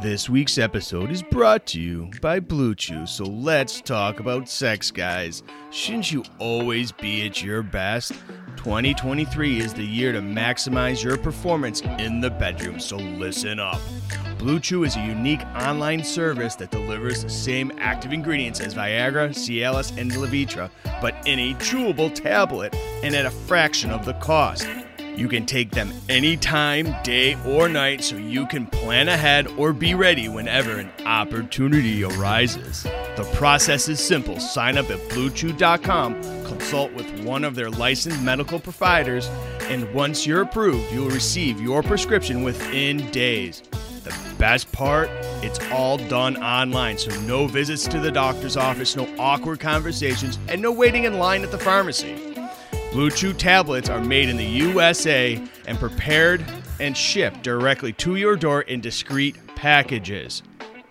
This week's episode is brought to you by Blue Chew. So let's talk about sex, guys. Shouldn't you always be at your best? 2023 is the year to maximize your performance in the bedroom, so listen up. Blue Chew is a unique online service that delivers the same active ingredients as Viagra, Cialis, and Levitra, but in a chewable tablet and at a fraction of the cost. You can take them anytime, day or night, so you can plan ahead or be ready whenever an opportunity arises. The process is simple. Sign up at BlueChew.com, consult with one of their licensed medical providers, and once you're approved, you'll receive your prescription within days. The best part, it's all done online, so no visits to the doctor's office, no awkward conversations, and no waiting in line at the pharmacy. Blue Chew tablets are made in the USA and prepared and shipped directly to your door in discreet packages.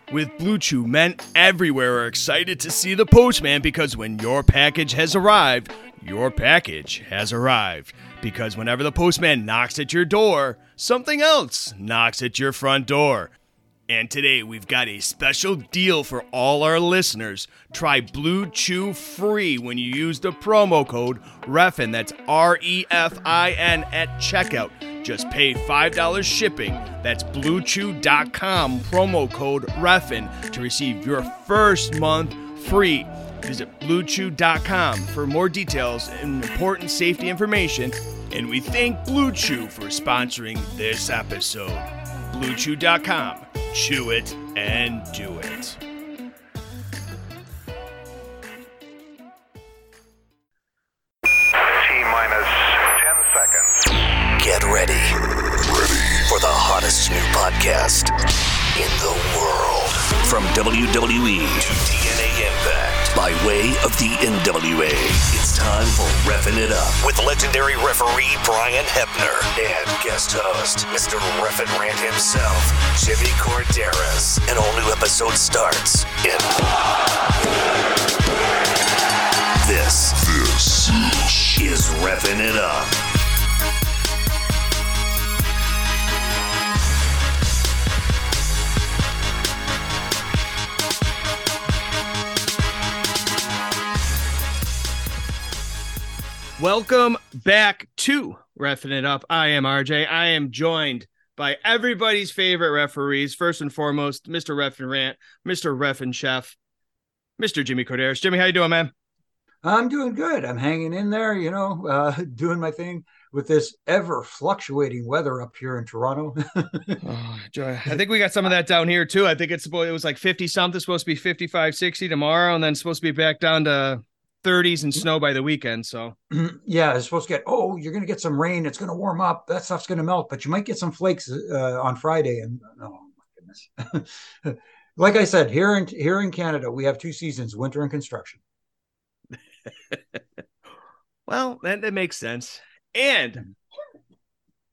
With Blue Chew, men everywhere are excited to see the postman because when your package has arrived, your package has arrived. Because whenever the postman knocks at your door, something else knocks at your front door. And today we've got a special deal for all our listeners. Try Blue Chew free when you use the promo code REFIN. That's R E F I N at checkout. Just pay $5 shipping. That's bluechew.com promo code REFIN to receive your first month free. Visit bluechew.com for more details and important safety information. And we thank Blue Chew for sponsoring this episode. BlueChew.com. Chew it and do it. T minus 10 seconds. Get ready, for the hottest new podcast in the world. From WWE to TNA Impact by way of the NWA. It's time for Reffing It Up with legendary referee Brian Hebner and guest host, Mr. Reffin Rant himself, Jimmy Korderas. An all new episode starts in. This, this is Reffing It Up. Welcome back to Reffing It Up. I am RJ. I am joined by everybody's favorite referees. First and foremost, Mr. Reffin Rant, Mr. Reffin Chef, Mr. Jimmy Korderas. Jimmy, how you doing, man? I'm doing good. I'm hanging in there, you know, uh, doing my thing with this ever fluctuating weather up here in Toronto. Oh, joy. I think we got some of that down here too. I think it's supposed it was like 50 something, supposed to be 55, 60 tomorrow, and then supposed to be back down to 30s and snow by the weekend. So yeah, it's supposed to get, oh, you're going to get some rain. It's going to warm up. That stuff's going to melt, but you might get some flakes uh, on Friday. And oh my goodness. like I said, here in here in Canada, we have two seasons, winter and construction. well, that, that makes sense. And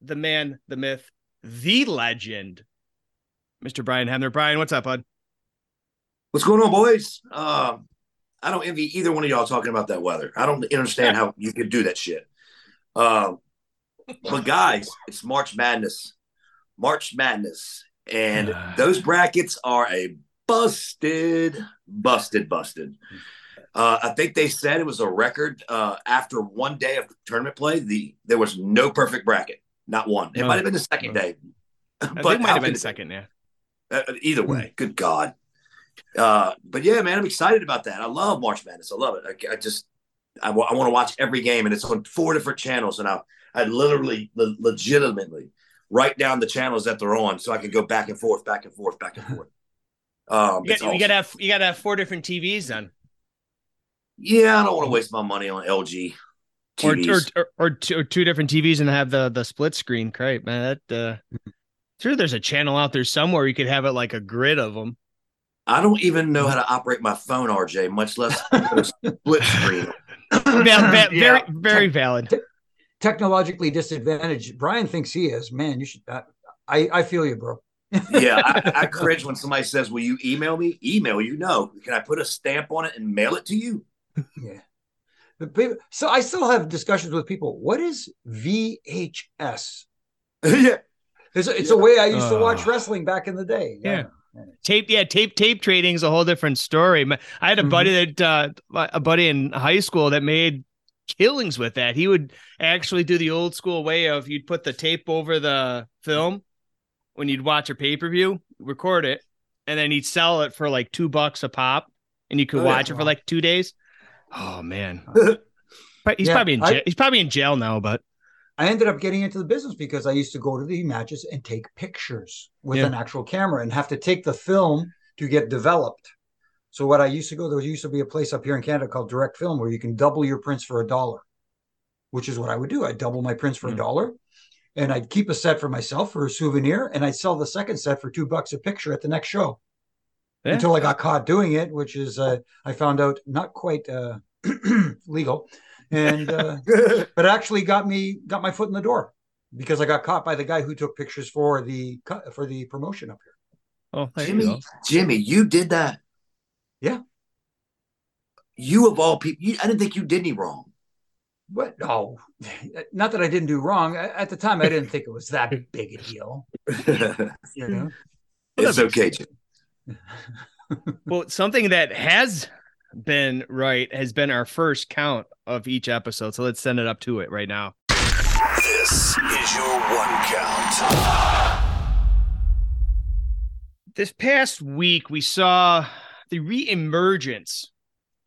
the man, the myth, the legend, Mr. Brian Hebner. Brian, what's up, bud? What's going on, boys? Uh, I don't envy either one of y'all talking about that weather. I don't understand how you could do that shit. Um, but guys, it's March Madness. March Madness. And those brackets are a busted, busted, busted. Uh, I think they said it was a record uh, after one day of tournament play. The there was no perfect bracket, not one. It No. might have been the second No. day, I but it might have been could- second, yeah. uh, either way, good God. Uh, but yeah, man, I'm excited about that. I love March Madness. I love it. I, I just, I want to watch every game, and it's on four different channels, and I, I literally, le- legitimately write down the channels that they're on, so I can go back and forth, back and forth, back and forth. Um, You, got, you awesome. gotta have you gotta have four different TVs then, yeah, I don't want to waste my money on LG or, or or or two, or two different TVs and have the the split screen. Great, man. That uh, sure, there's a channel out there somewhere you could have it like a grid of them. I don't even know how to operate my phone, RJ, much less split screen. Val- va- Yeah. Very very valid. Technologically disadvantaged. Brian thinks he is. Man, you should. Uh, I I feel you, bro. yeah, I, I cringe when somebody says, "Will you email me?" Email you? No. Can I put a stamp on it and mail it to you? Yeah. The people, so I still have discussions with people. What is VHS? yeah, It's, a- it's a way I used to watch Oh. wrestling back in the day. Yeah. Tape yeah tape tape trading is a whole different story i had a Mhm. buddy that uh a buddy in high school that made killings with that he would actually do the old school way of you'd put the tape over the film when you'd watch a pay-per-view record it and then he'd sell it for like two bucks a pop and you could Oh, yeah. watch it for like two days oh man but he's Yeah, probably in I- he's probably in jail now but I ended up getting into the business because I used to go to the matches and take pictures with Yeah. an actual camera and have to take the film to get developed. So what I used to go, there used to be a place up here in Canada called Direct Film where you can double your prints for a dollar, which is what I would do. I'd double my prints for a Mm. dollar and I'd keep a set for myself for a souvenir and I'd sell the second set for two bucks a picture at the next show Yeah. until I got caught doing it, which is, uh, I found out not quite uh, legal. And, uh, but actually got me got my foot in the door because I got caught by the guy who took pictures for the co- for the promotion up here. oh there you go. Jimmy, Jimmy, you did that. Yeah. You of all people, you, I didn't think you did any wrong. What? No, not that I didn't do wrong. At the time, I didn't think it was that big a deal. You know, it's okay, Jimmy. Well, something that has been right has been our first count of each episode. So let's send it up to it right now. This is your one count. This past week, we saw the reemergence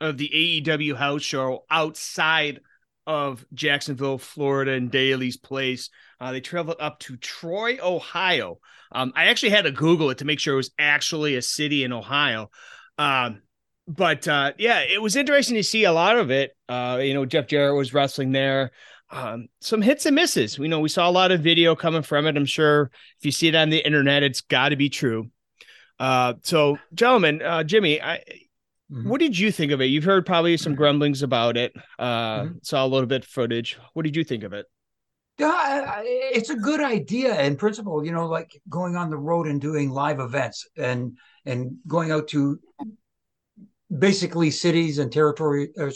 of the AEW house show outside of Jacksonville, Florida, and Daily's place. Uh, they traveled up to Troy, Ohio. Um, I actually had to Google it to make sure it was actually a city in Ohio. Um, but uh, yeah, it was interesting to see a lot of it. Uh, you know, Jeff Jarrett was wrestling there. Um, some hits and misses. We know we saw a lot of video coming from it. I'm sure if you see it on the internet, it's got to be true. Uh, so, gentlemen, uh, Jimmy, I, Mhm. what did you think of it? You've heard probably some grumblings about it. Uh, Mhm. Saw a little bit of footage. What did you think of it? Yeah, it's a good idea in principle. You know, like going on the road and doing live events and and going out to basically cities and territory uh,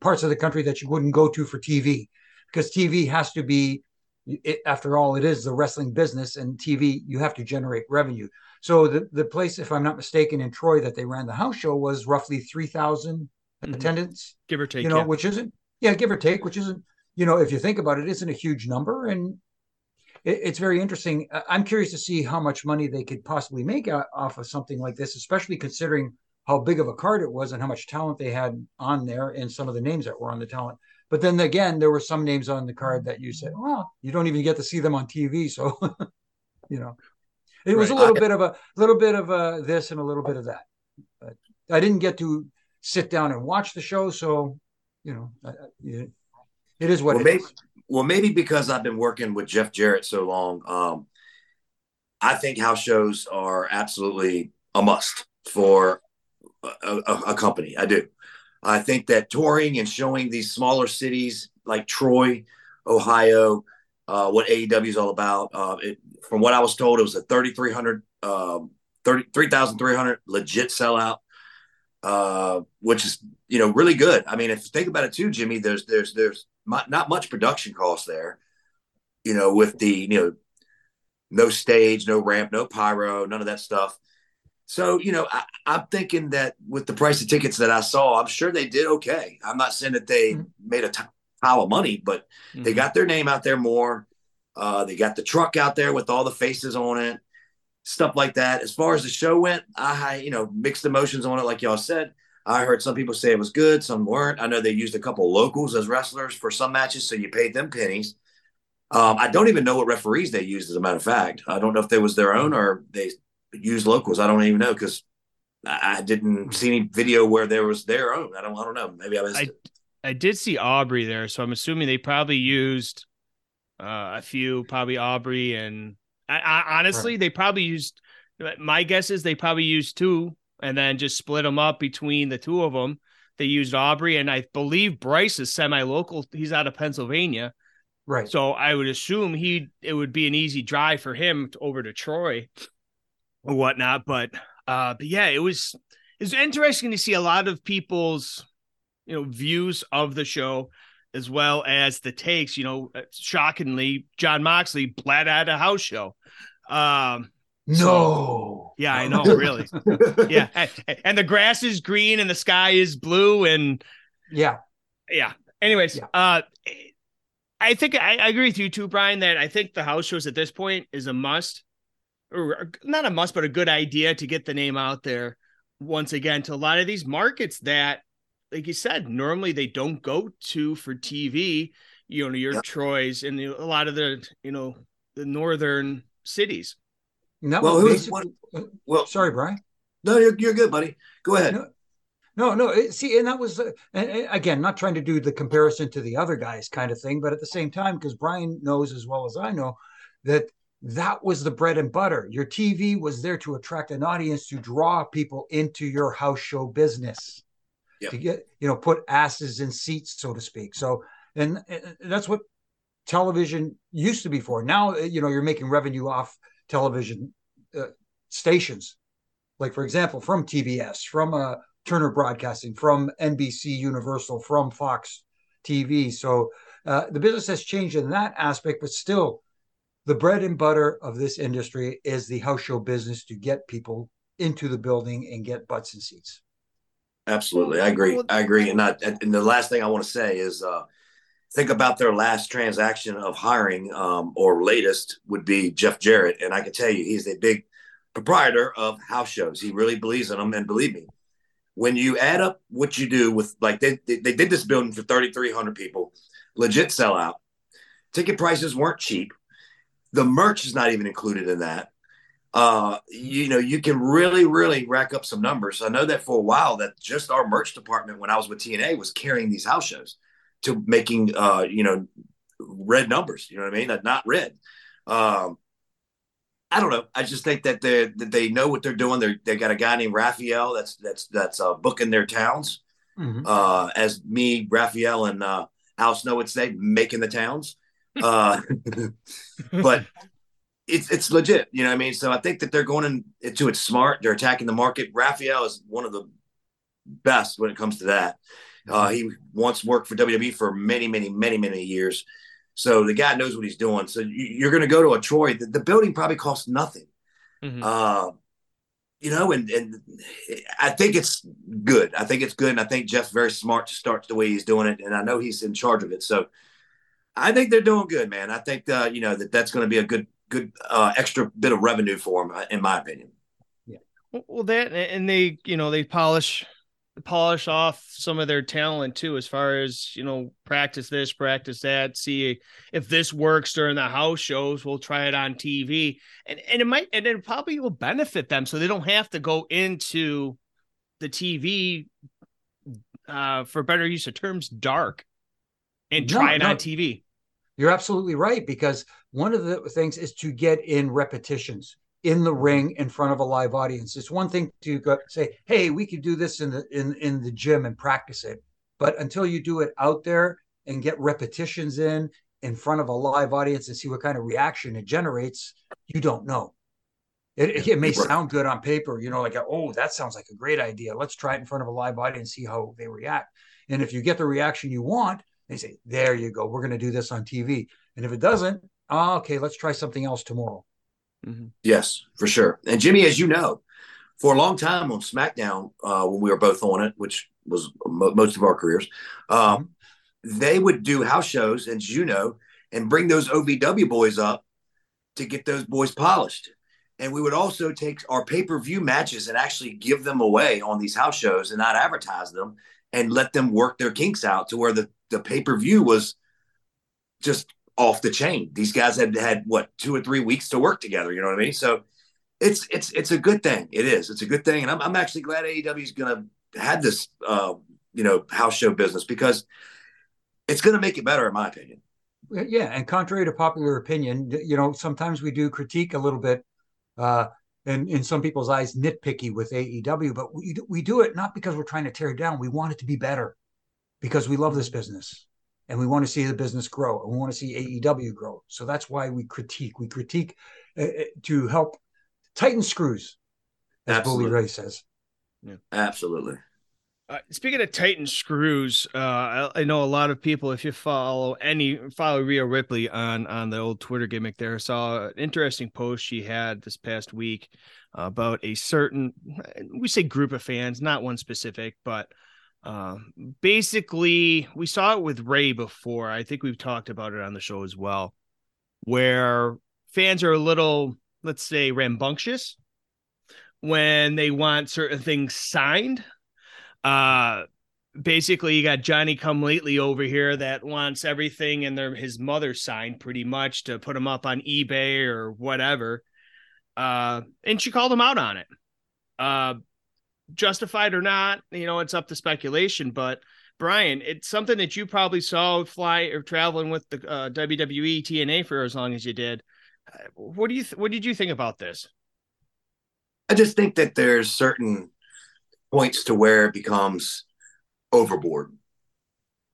parts of the country that you wouldn't go to for TV because TV has to be it, after all it is the wrestling business and TV you have to generate revenue. So the the place if I'm not mistaken in Troy that they ran the house show was roughly 3000 Mhm. attendance Give or take. you know, yeah. which isn't, yeah, give or take, which isn't, you know, if you think about it, isn't a huge number. And it, it's very interesting. I'm curious to see how much money they could possibly make off of something like this, especially considering how big of a card it was and how much talent they had on there and some of the names that were on the talent. But then again, there were some names on the card that you said, well, you don't even get to see them on TV. So, you know, it was a little I- bit of a little bit of a this and a little bit of that. But I didn't get to sit down and watch the show, so you know, I- it, it is what Well, it maybe- is. Well, maybe because I've been working with Jeff Jarrett so long, um, I think house shows are absolutely a must for a, a, company. I do. I think that touring and showing these smaller cities like Troy, Ohio, uh, what AEW is all about. Uh, it, from what I was told, it was a 3,300, um, 30 3,300 legit sellout, uh, which is, you know, really good. I mean, if you think about it too, Jimmy, there's, there's, there's not much production cost there, you know, with the, you know, no stage, no ramp, no pyro, none of that stuff. So, you know, I, I'm thinking that with the price of tickets that I saw, I'm sure they did okay. I'm not saying that they Mhm. made a t- pile of money, but they Mhm. got their name out there more. Uh, they got the truck out there with all the faces on it, stuff like that. As far as the show went, I, you know, mixed emotions on it, like y'all said. I heard some people say it was good, some weren't. I know they used a couple locals as wrestlers for some matches, so you paid them pennies. Um, I don't even know what referees they used, as a matter of fact. I don't know if they was their own or they used locals. I don't even know because I, I didn't see any video where there was their own. I don't. I don't know. Maybe I missed I- it. I did see Aubrey there, so I'm assuming they probably used uh, a few, probably Aubrey and I, I, honestly, they probably used. My guess is they probably used two and then just split them up between the two of them. They used Aubrey and I believe Bryce is semi-local. He's out of Pennsylvania, Right. so I would assume he it would be an easy drive for him to, over to Troy or whatnot. But uh, but yeah, it was it was interesting to see a lot of people's you know views of the show as well as the takes. You know, shockingly, Jon Moxley bled at a house show. Um, No. Yeah, I know, really. yeah, and, and the grass is green and the sky is blue, and Yeah. yeah. Anyways, Yeah. uh, I think I, I agree with you too, Brian. That I think the house shows at this point is a must, or not a must, but a good idea to get the name out there once again to a lot of these markets that, like you said, normally they don't go to for TV. You know, your Yep. Troy's and a lot of the you know the northern cities. And that Well, who's basically- Well, sorry, Brian. no, you're, you're good, buddy. Go ahead. No, No, no. it- See, and that was uh, and, and again not trying to do the comparison to the other guys kind of thing, but at the same time, because Brian knows as well as I know that that was the bread and butter. Your TV was there to attract an audience to draw people into your house show business, Yep. to get you know put asses in seats, so to speak. So, and, and that's what television used to be for. Now, uh, you know, you're making revenue off television uh, stations, like for example, from TBS, from uh, Turner Broadcasting, from NBC Universal, from Fox TV. So uh, the business has changed in that aspect, but still, the bread and butter of this industry is the house show business to get people into the building and get butts and seats. Absolutely, I agree. I agree. And not. And the last thing I want to say is, uh, think about their last transaction of hiring, um, or latest would be Jeff Jarrett, and I can tell you, he's a big proprietor of house shows. He really believes in them, and believe me, when you add up what you do with, like they they, they did this building for thirty three hundred people, legit sellout. Ticket prices weren't cheap. The merch is not even included in that uh, you know, you can really, really rack up some numbers. I know that for a while that just our merch department, when I was with TNA, was carrying these house shows to making, uh, you know, red numbers. You know what I mean? Not, not red. Um, I don't know. I just think that they that they know what they're doing. They they got a guy named Raphael that's that's that's uh, booking their towns. Uh, as me, Raphael, and uh, Al Snow would say, making the towns. Uh, but it's it's legit, you know what I mean? So I think that they're going into it smart. They're attacking the market. Raphael is one of the best when it comes to that. Uh, he once worked for WWE for many, many, many, many years. So the guy knows what he's doing. So you, you're going to go to a Troy. The, the building probably costs nothing. Mhm. Uh, you know, and and I think it's good. I think it's good, and I think Jeff's very smart to start the way he's doing it, and I know he's in charge of it. So I think they're doing good, man. I think uh, you know that that's going to be a good good uh, extra bit of revenue for them, in my opinion. Yeah. Well, that and they, you know, they polish polish off some of their talent too, as far as you know, practice this, practice that, see if this works during the house shows. We'll try it on TV, and and it might and it probably will benefit them, so they don't have to go into the TV, uh, for better use of terms, dark, and No, try it no. on TV. You're absolutely right because one of the things is to get in repetitions in the ring in front of a live audience. It's one thing to go say, "Hey, we could do this in the in in the gym and practice it," but until you do it out there and get repetitions in in front of a live audience and see what kind of reaction it generates, you don't know. It, it may Right. sound good on paper, you know, like, oh, that sounds like a great idea. Let's try it in front of a live audience, and see how they react. And if you get the reaction you want, they say, there you go. We're going to do this on TV. And if it doesn't, oh, okay, let's try something else tomorrow. Yes, for sure. And Jimmy, as you know, for a long time on SmackDown, uh, when we were both on it, which was mo- most of our careers, um, they would do house shows, as you know, and bring those OVW boys up to get those boys polished. And we would also take our pay per view matches and actually give them away on these house shows and not advertise them and let them work their kinks out to where the, the pay per view was just off the chain. These guys had had what two or three weeks to work together. You know what I mean? So it's it's it's a good thing. It is. It's a good thing, and I'm I'm actually glad AEW is to have this uh, you know house show business because it's to make it better, in my opinion. Yeah. And contrary to popular opinion, you know, sometimes we do critique a little bit, uh, and in some people's eyes, nitpicky with AEW, but we, we do it not because we're trying to tear it down. We want it to be better because we love this business and we want to see the business grow and we want to see AEW grow. So that's why we critique. We critique uh, uh, to help tighten screws, as Absolutely. Bully Ray says. Yeah. Absolutely. Uh, speaking of Titan screws, uh, I, I, know a lot of people. If you follow any follow Rhea Ripley on on the old Twitter gimmick, there saw an interesting post she had this past week about a certain we say group of fans, not one specific, but uh, basically we saw it with Ray before. I think we've talked about it on the show as well, where fans are a little, let's say, rambunctious when they want certain things signed uh basically you got Johnny come lately over here that wants everything and their his mother signed pretty much to put him up on eBay or whatever. Uh and she called him out on it. Uh justified or not, you know, it's up to speculation, but Brian, it's something that you probably saw fly or traveling with the uh, WWE TNA for as long as you did. Uh, what do you th- what did you think about this? I just think that there's certain points to where it becomes overboard.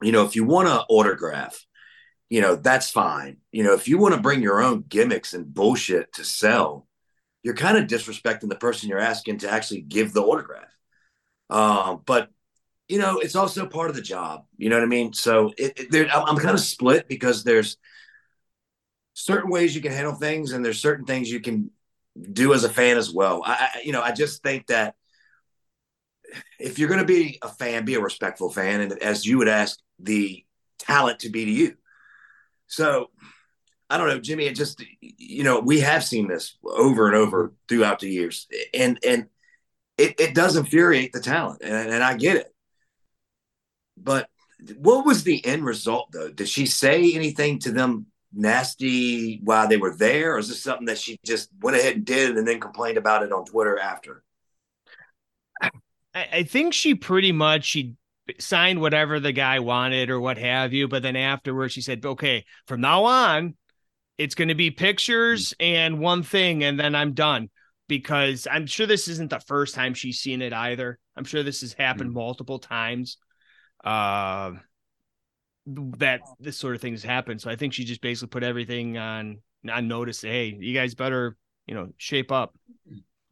You know, if you want to autograph, you know, that's fine. You know, if you want to bring your own gimmicks and bullshit to sell, you're kind of disrespecting the person you're asking to actually give the autograph. Um, but you know, it's also part of the job. You know what I mean? So it, it, there, I'm, kind of split because there's certain ways you can handle things, and there's certain things you can do as a fan as well. I you know, I just think that if you're going to be a fan, be a respectful fan, and as you would ask the talent to be to you. So I don't know, Jimmy. It just you know we have seen this over and over throughout the years, and and it, it does infuriate the talent, and, and I get it. But what was the end result though? Did she say anything to them nasty while they were there, or is this something that she just went ahead and did and then complained about it on Twitter after? I, I think she pretty much she signed whatever the guy wanted or what have you. But then afterwards, she said, "Okay, from now on, it's going to be pictures and one thing, and then I'm done." Because I'm sure this isn't the first time she's seen it either. I'm sure this has happened mm-hmm. multiple times. Uh, that this sort of things happened. So I think she just basically put everything on on notice. Hey, you guys better you know shape up.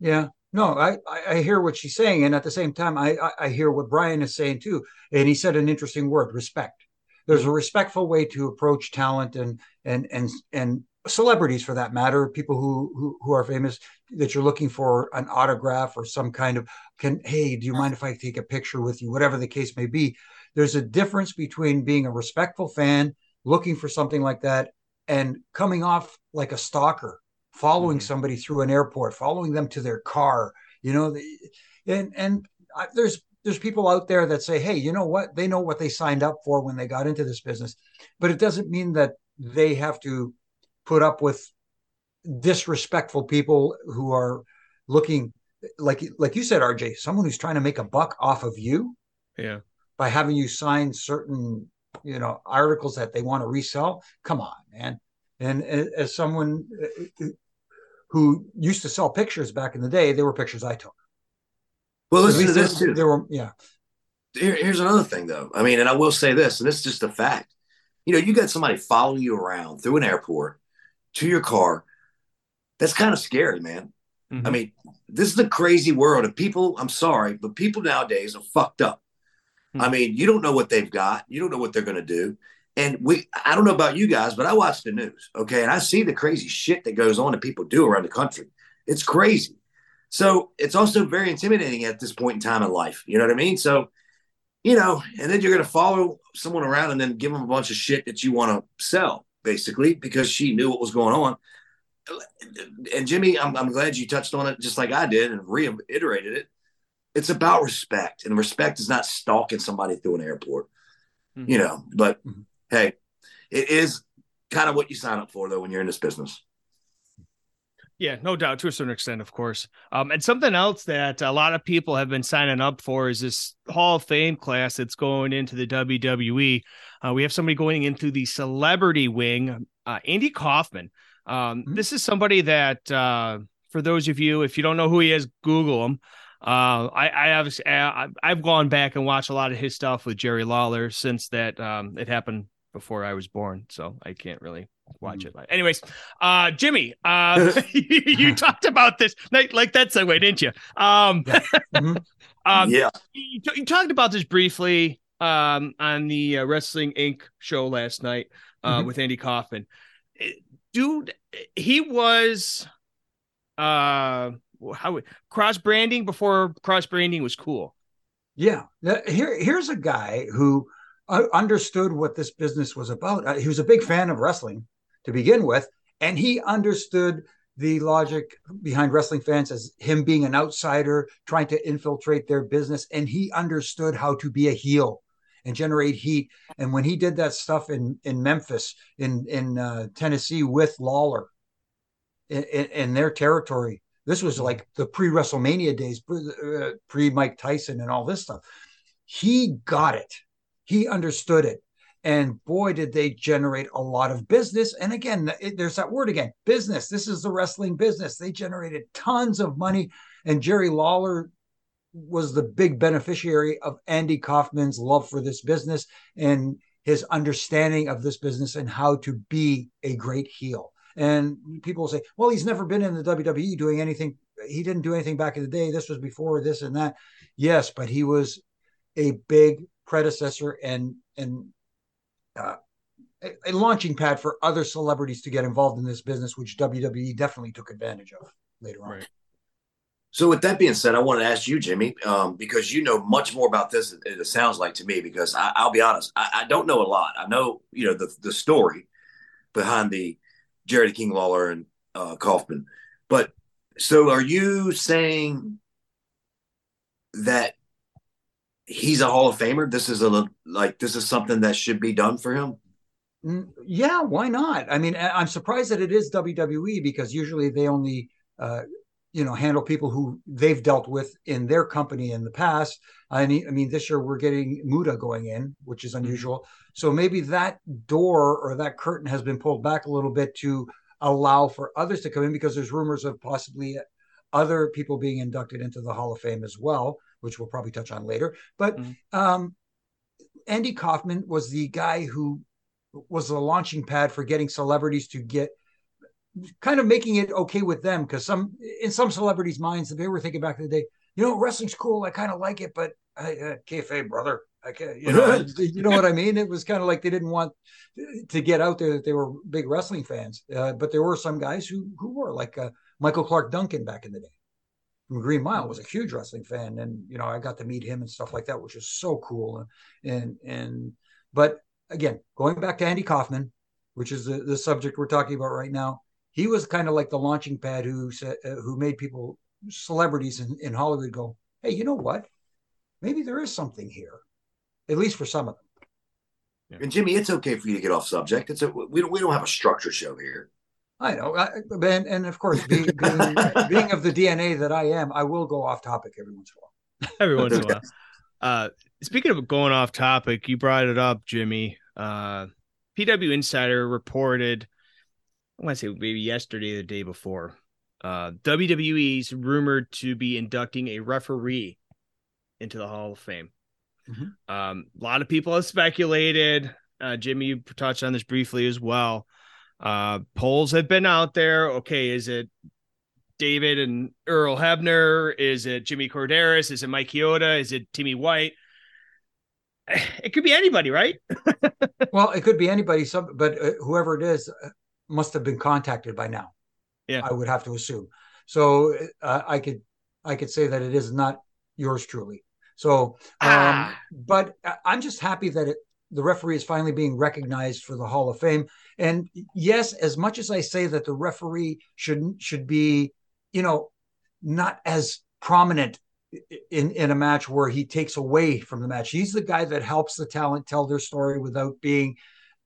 Yeah, no, I, I hear what she's saying, and at the same time, I, I hear what Brian is saying too. And he said an interesting word: respect. There's a respectful way to approach talent and and and and celebrities, for that matter, people who who, who are famous that you're looking for an autograph or some kind of can. Hey, do you mind if I take a picture with you? Whatever the case may be, there's a difference between being a respectful fan, looking for something like that, and coming off like a stalker following mm-hmm. somebody through an airport, following them to their car, you know, and and I, there's there's people out there that say, hey, you know what? They know what they signed up for when they got into this business, but it doesn't mean that they have to put up with disrespectful people who are looking like like you said, RJ, someone who's trying to make a buck off of you, yeah, by having you sign certain you know articles that they want to resell. Come on, man. And as someone uh, uh, who used to sell pictures back in the day, they were pictures I took. Well, listen to this too. There were, yeah. Here, here's another thing, though. I mean, and I will say this, and this is just a fact. You know, you got somebody following you around through an airport to your car. That's kind of scary, man. Mm-hmm. I mean, this is a crazy world, and people. I'm sorry, but people nowadays are fucked up. Mm-hmm. I mean, you don't know what they've got. You don't know what they're going to do. And we, I don't know about you guys, but I watch the news, okay, and I see the crazy shit that goes on that people do around the country. It's crazy. So it's also very intimidating at this point in time in life. You know what I mean? So, you know, and then you're going to follow someone around and then give them a bunch of shit that you want to sell, basically, because she knew what was going on. And Jimmy, I'm, I'm glad you touched on it just like I did and reiterated it. It's about respect, and respect is not stalking somebody through an airport, mm-hmm. you know. But mm-hmm hey, it is kind of what you sign up for though when you're in this business. Yeah, no doubt to a certain extent, of course. Um, and something else that a lot of people have been signing up for is this Hall of Fame class that's going into the WWE. Uh, we have somebody going into the celebrity wing, uh, Andy Kaufman. Um, mm-hmm. This is somebody that, uh, for those of you, if you don't know who he is, Google him. Uh, I, I have I've gone back and watched a lot of his stuff with Jerry Lawler since that um, it happened before I was born, so I can't really watch Mhm. it live. Anyways, uh, Jimmy, uh, you talked about this like, like that segue, didn't you? Um, Mhm. um, yeah. you, t- you talked about this briefly um, on the uh, Wrestling Inc. show last night uh, Mhm. with Andy Kaufman. Eh, Dude, he was uh how cross branding before cross branding was cool. Yeah. Here, here's a guy who uh, understood what this business was about. Uh, he was a big fan of wrestling to begin with, and he understood the logic behind wrestling fans as him being an outsider trying to infiltrate their business, and he understood how to be a heel and generate heat. And when he did that stuff in in Memphis, in in uh, Tennessee with Lawler, in, in, in their territory. This was like the pre WrestleMania days, pre Mike Tyson and all this stuff. He got it. He understood it. And boy, did they generate a lot of business. And again, it, there's that word again business. This is the wrestling business. They generated tons of money. And Jerry Lawler was the big beneficiary of Andy Kaufman's love for this business and his understanding of this business and how to be a great heel. And people say, well, he's never been in the WWE doing anything. He didn't do anything back in the day. This was before this and that. Yes, but he was a big predecessor and and uh, a, a launching pad for other celebrities to get involved in this business, which WWE definitely took advantage of later on. Right. So with that being said, I want to ask you, Jimmy, um, because you know much more about this it sounds like to me. Because I, will be honest, I, I, don't know a lot. I know you know the the story behind the Jerry King Lawler and uh, Kaufman, but so are you saying that he's a Hall of Famer? This is a like this is something that should be done for him. Mm, Yeah, why not? I mean, I'm surprised that it is WWE because usually they only, uh, you know, handle people who they've dealt with in their company in the past. I mean, I mean, this year we're getting Muta going in, which is unusual. So maybe that door or that curtain has been pulled back a little bit to allow for others to come in because there's rumors of possibly other people being inducted into the Hall of Fame as well, which we'll probably touch on later. But Mhm. um, Andy Kaufman was the guy who was the launching pad for getting celebrities to get kind of making it okay with them because some in some celebrities' minds they were thinking back in the day, you know, wrestling's cool, I kind of like it, but I uh, kayfabe, brother. I can't, you know, you know what I mean? It was kind of like they didn't want to get out there that they were big wrestling fans, uh, but there were some guys who who were like uh, Michael Clarke Duncan back in the day from Green Mile was a huge wrestling fan, and you know I got to meet him and stuff like that, which is so cool. And and but again, going back to Andy Kaufman, which is the, the subject we're talking about right now, he was kind of like the launching pad who said uh, who made people celebrities in, in Hollywood go, hey, you know what? Maybe there is something here, at least for some of them. And Jimmy, it's okay for you to get off subject. It's a we don't we don't have a structure show here. I know, I, and, and of course, being, being being of the DNA that I am, I will go off topic every once in a while. every once in a while. Uh, speaking of going off topic, you brought it up, Jimmy. Uh, PW Insider reported, I want to say maybe yesterday or the day before, uh, WWE's rumored to be inducting a referee into the Hall of Fame. Mhm. Um, a lot of people have speculated. Uh, Jimmy, you touched on this briefly as well. Uh, polls have been out there. Okay, is it David and Earl Hebner? Is it Jimmy Korderas? Is it Mike Chioda? Is it Timmy White? It could be anybody, right? Well, it could be anybody, some, but uh, whoever it is uh, must have been contacted by now. Yeah. I would have to assume. So uh, I could I could say that it is not yours truly. So, um, Ah. but I- I'm just happy that it, the referee is finally being recognized for the Hall of Fame. And yes, as much as I say that the referee should should be, you know, not as prominent in in a match where he takes away from the match. He's the guy that helps the talent tell their story without being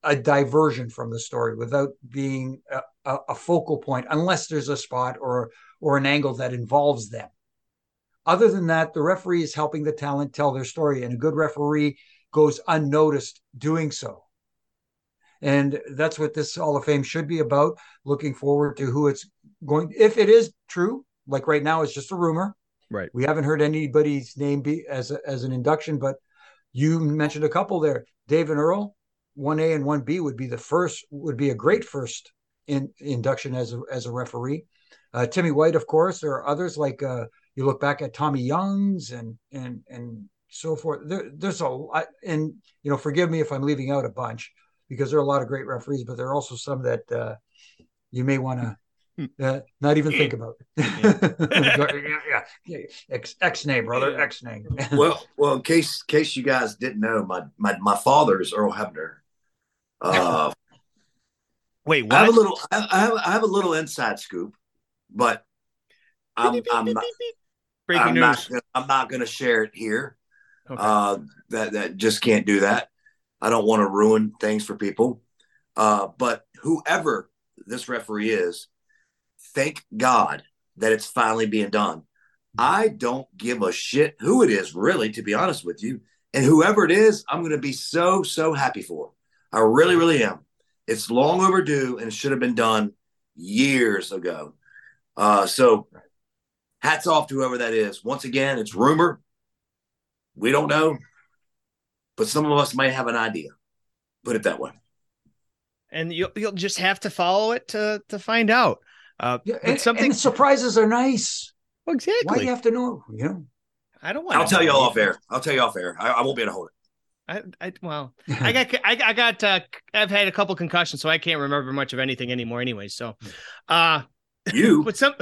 a diversion from the story, without being a, a, focal point, unless there's a spot or or an angle that involves them. Other than that, the referee is helping the talent tell their story, and a good referee goes unnoticed doing so. And that's what this Hall of Fame should be about. Looking forward to who it's going. If it is true, like right now, it's just a rumor. Right. We haven't heard anybody's name be as a, as an induction, but you mentioned a couple there, Dave and Earl. one A and one B would be the first would be a great first in induction as a as a referee. Uh, Timmy White, of course. There are others like uh, you look back at Tommy Young's and and and so forth. There, there's a lot, and you know, forgive me if I'm leaving out a bunch because there are a lot of great referees, but there are also some that uh, you may want to uh, not even think about. yeah, yeah, yeah. X, X name, brother. X name. well, well, in case case you guys didn't know, my my my father is Earl Hebner. Uh, Wait, what? I have a little. I have I have a little inside scoop, but I'm I'm not. Breaking I'm news. not, gonna- I'm not going to share it here. Okay. Uh, that that just can't do that. I don't want to ruin things for people. Uh, but whoever this referee is, thank God that it's finally being done. I don't give a shit who it is, really, to be honest with you. And whoever it is, I'm going to be so so happy for. I really, really am. It's long overdue and it should have been done years ago. Uh, so hats off to whoever that is. Once again, it's rumor. We don't know, but some of us might have an idea. Put it that way. and you'll you'll just have to follow it to to find out. Uh, Yeah, and, something and surprises are nice. Well, exactly. Why do you have to know? You know. I don't want. I'll tell you all off air. I'll tell you off air. I, I won't be able to hold it. I, I well, I got I, I got uh, I've had a couple concussions, so I can't remember much of anything anymore. Anyway, so uh, You, but some.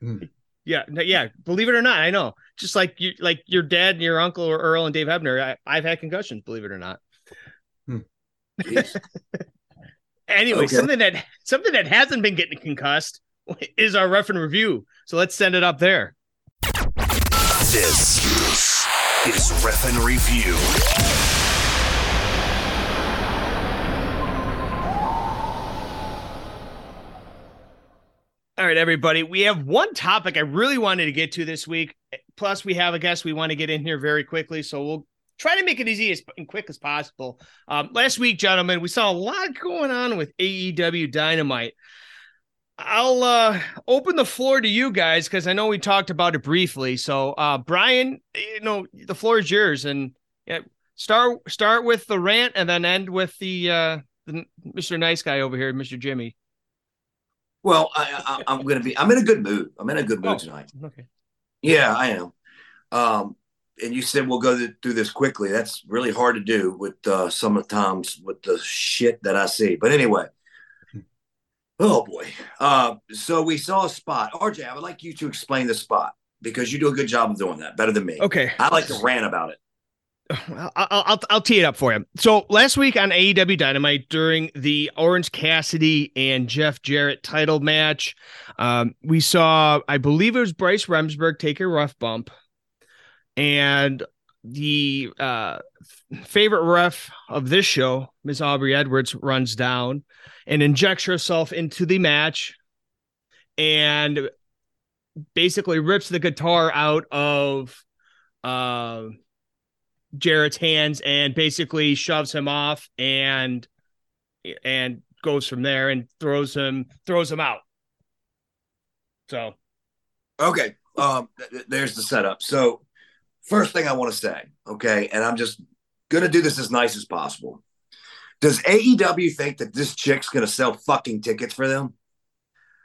Hmm. Yeah, yeah. Believe it or not, I know. Just like you, like your dad and your uncle or Earl and Dave Hebner, I, I've had concussions. Believe it or not. Hmm. Jeez. Anyway, Okay. something that something that hasn't been getting concussed is our ref and review. So let's send it up there. This is Ref and Review. All right, everybody. We have one topic I really wanted to get to this week. Plus, we have a guest we want to get in here very quickly. So we'll try to make it easy as and quick as possible. Um, last week, gentlemen, we saw a lot going on with AEW Dynamite. I'll uh, open the floor to you guys because I know we talked about it briefly. So, uh, Brian, you know the floor is yours, and yeah, start start with the rant and then end with the, uh, the Mr. Nice Guy over here, Mr. Jimmy. well, I, I, I'm going to be. I'm in a good mood. I'm in a good mood Oh. tonight. Okay. Yeah, I am. Um, and you said we'll go th- through this quickly. That's really hard to do with uh, some of the times with the shit that I see. But anyway, oh boy. Uh, so we saw a spot. RJ, I would like you to explain the spot because you do a good job of doing that, better than me. Okay. I like to rant about it. I'll, I'll, I'll, tee it up for you. So last week on AEW Dynamite during the Orange Cassidy and Jeff Jarrett title match, um, we saw, I believe it was Bryce Remsburg take a rough bump, and the uh, favorite ref of this show, Miss Aubrey Edwards, runs down and injects herself into the match, and basically rips the guitar out of. Uh, Jarrett's hands and basically shoves him off and and goes from there and throws him throws him out. So Okay. Um, th- th- there's the setup. So, first thing I want to say, okay, and I'm just going to do this as nice as possible. Does AEW think that this chick's going to sell fucking tickets for them?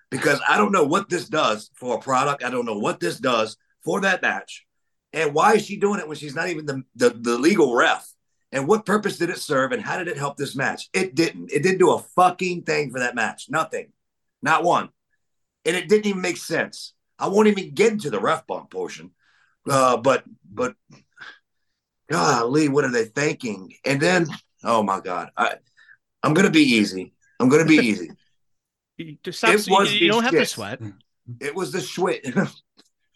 Because I don't know what this does for a product. I don't know what this does for that match. And why is she doing it when she's not even the, the, the legal ref? And what purpose did it serve? And how did it help this match? It didn't. It didn't do a fucking thing for that match. Nothing. Not one. And it didn't even make sense. I won't even get into the ref bump portion. Uh, but but golly, what are they thinking? And then oh my god, I I'm gonna be easy. I'm gonna be easy. you stop. It You, was you don't have to sweat. It was the sweat,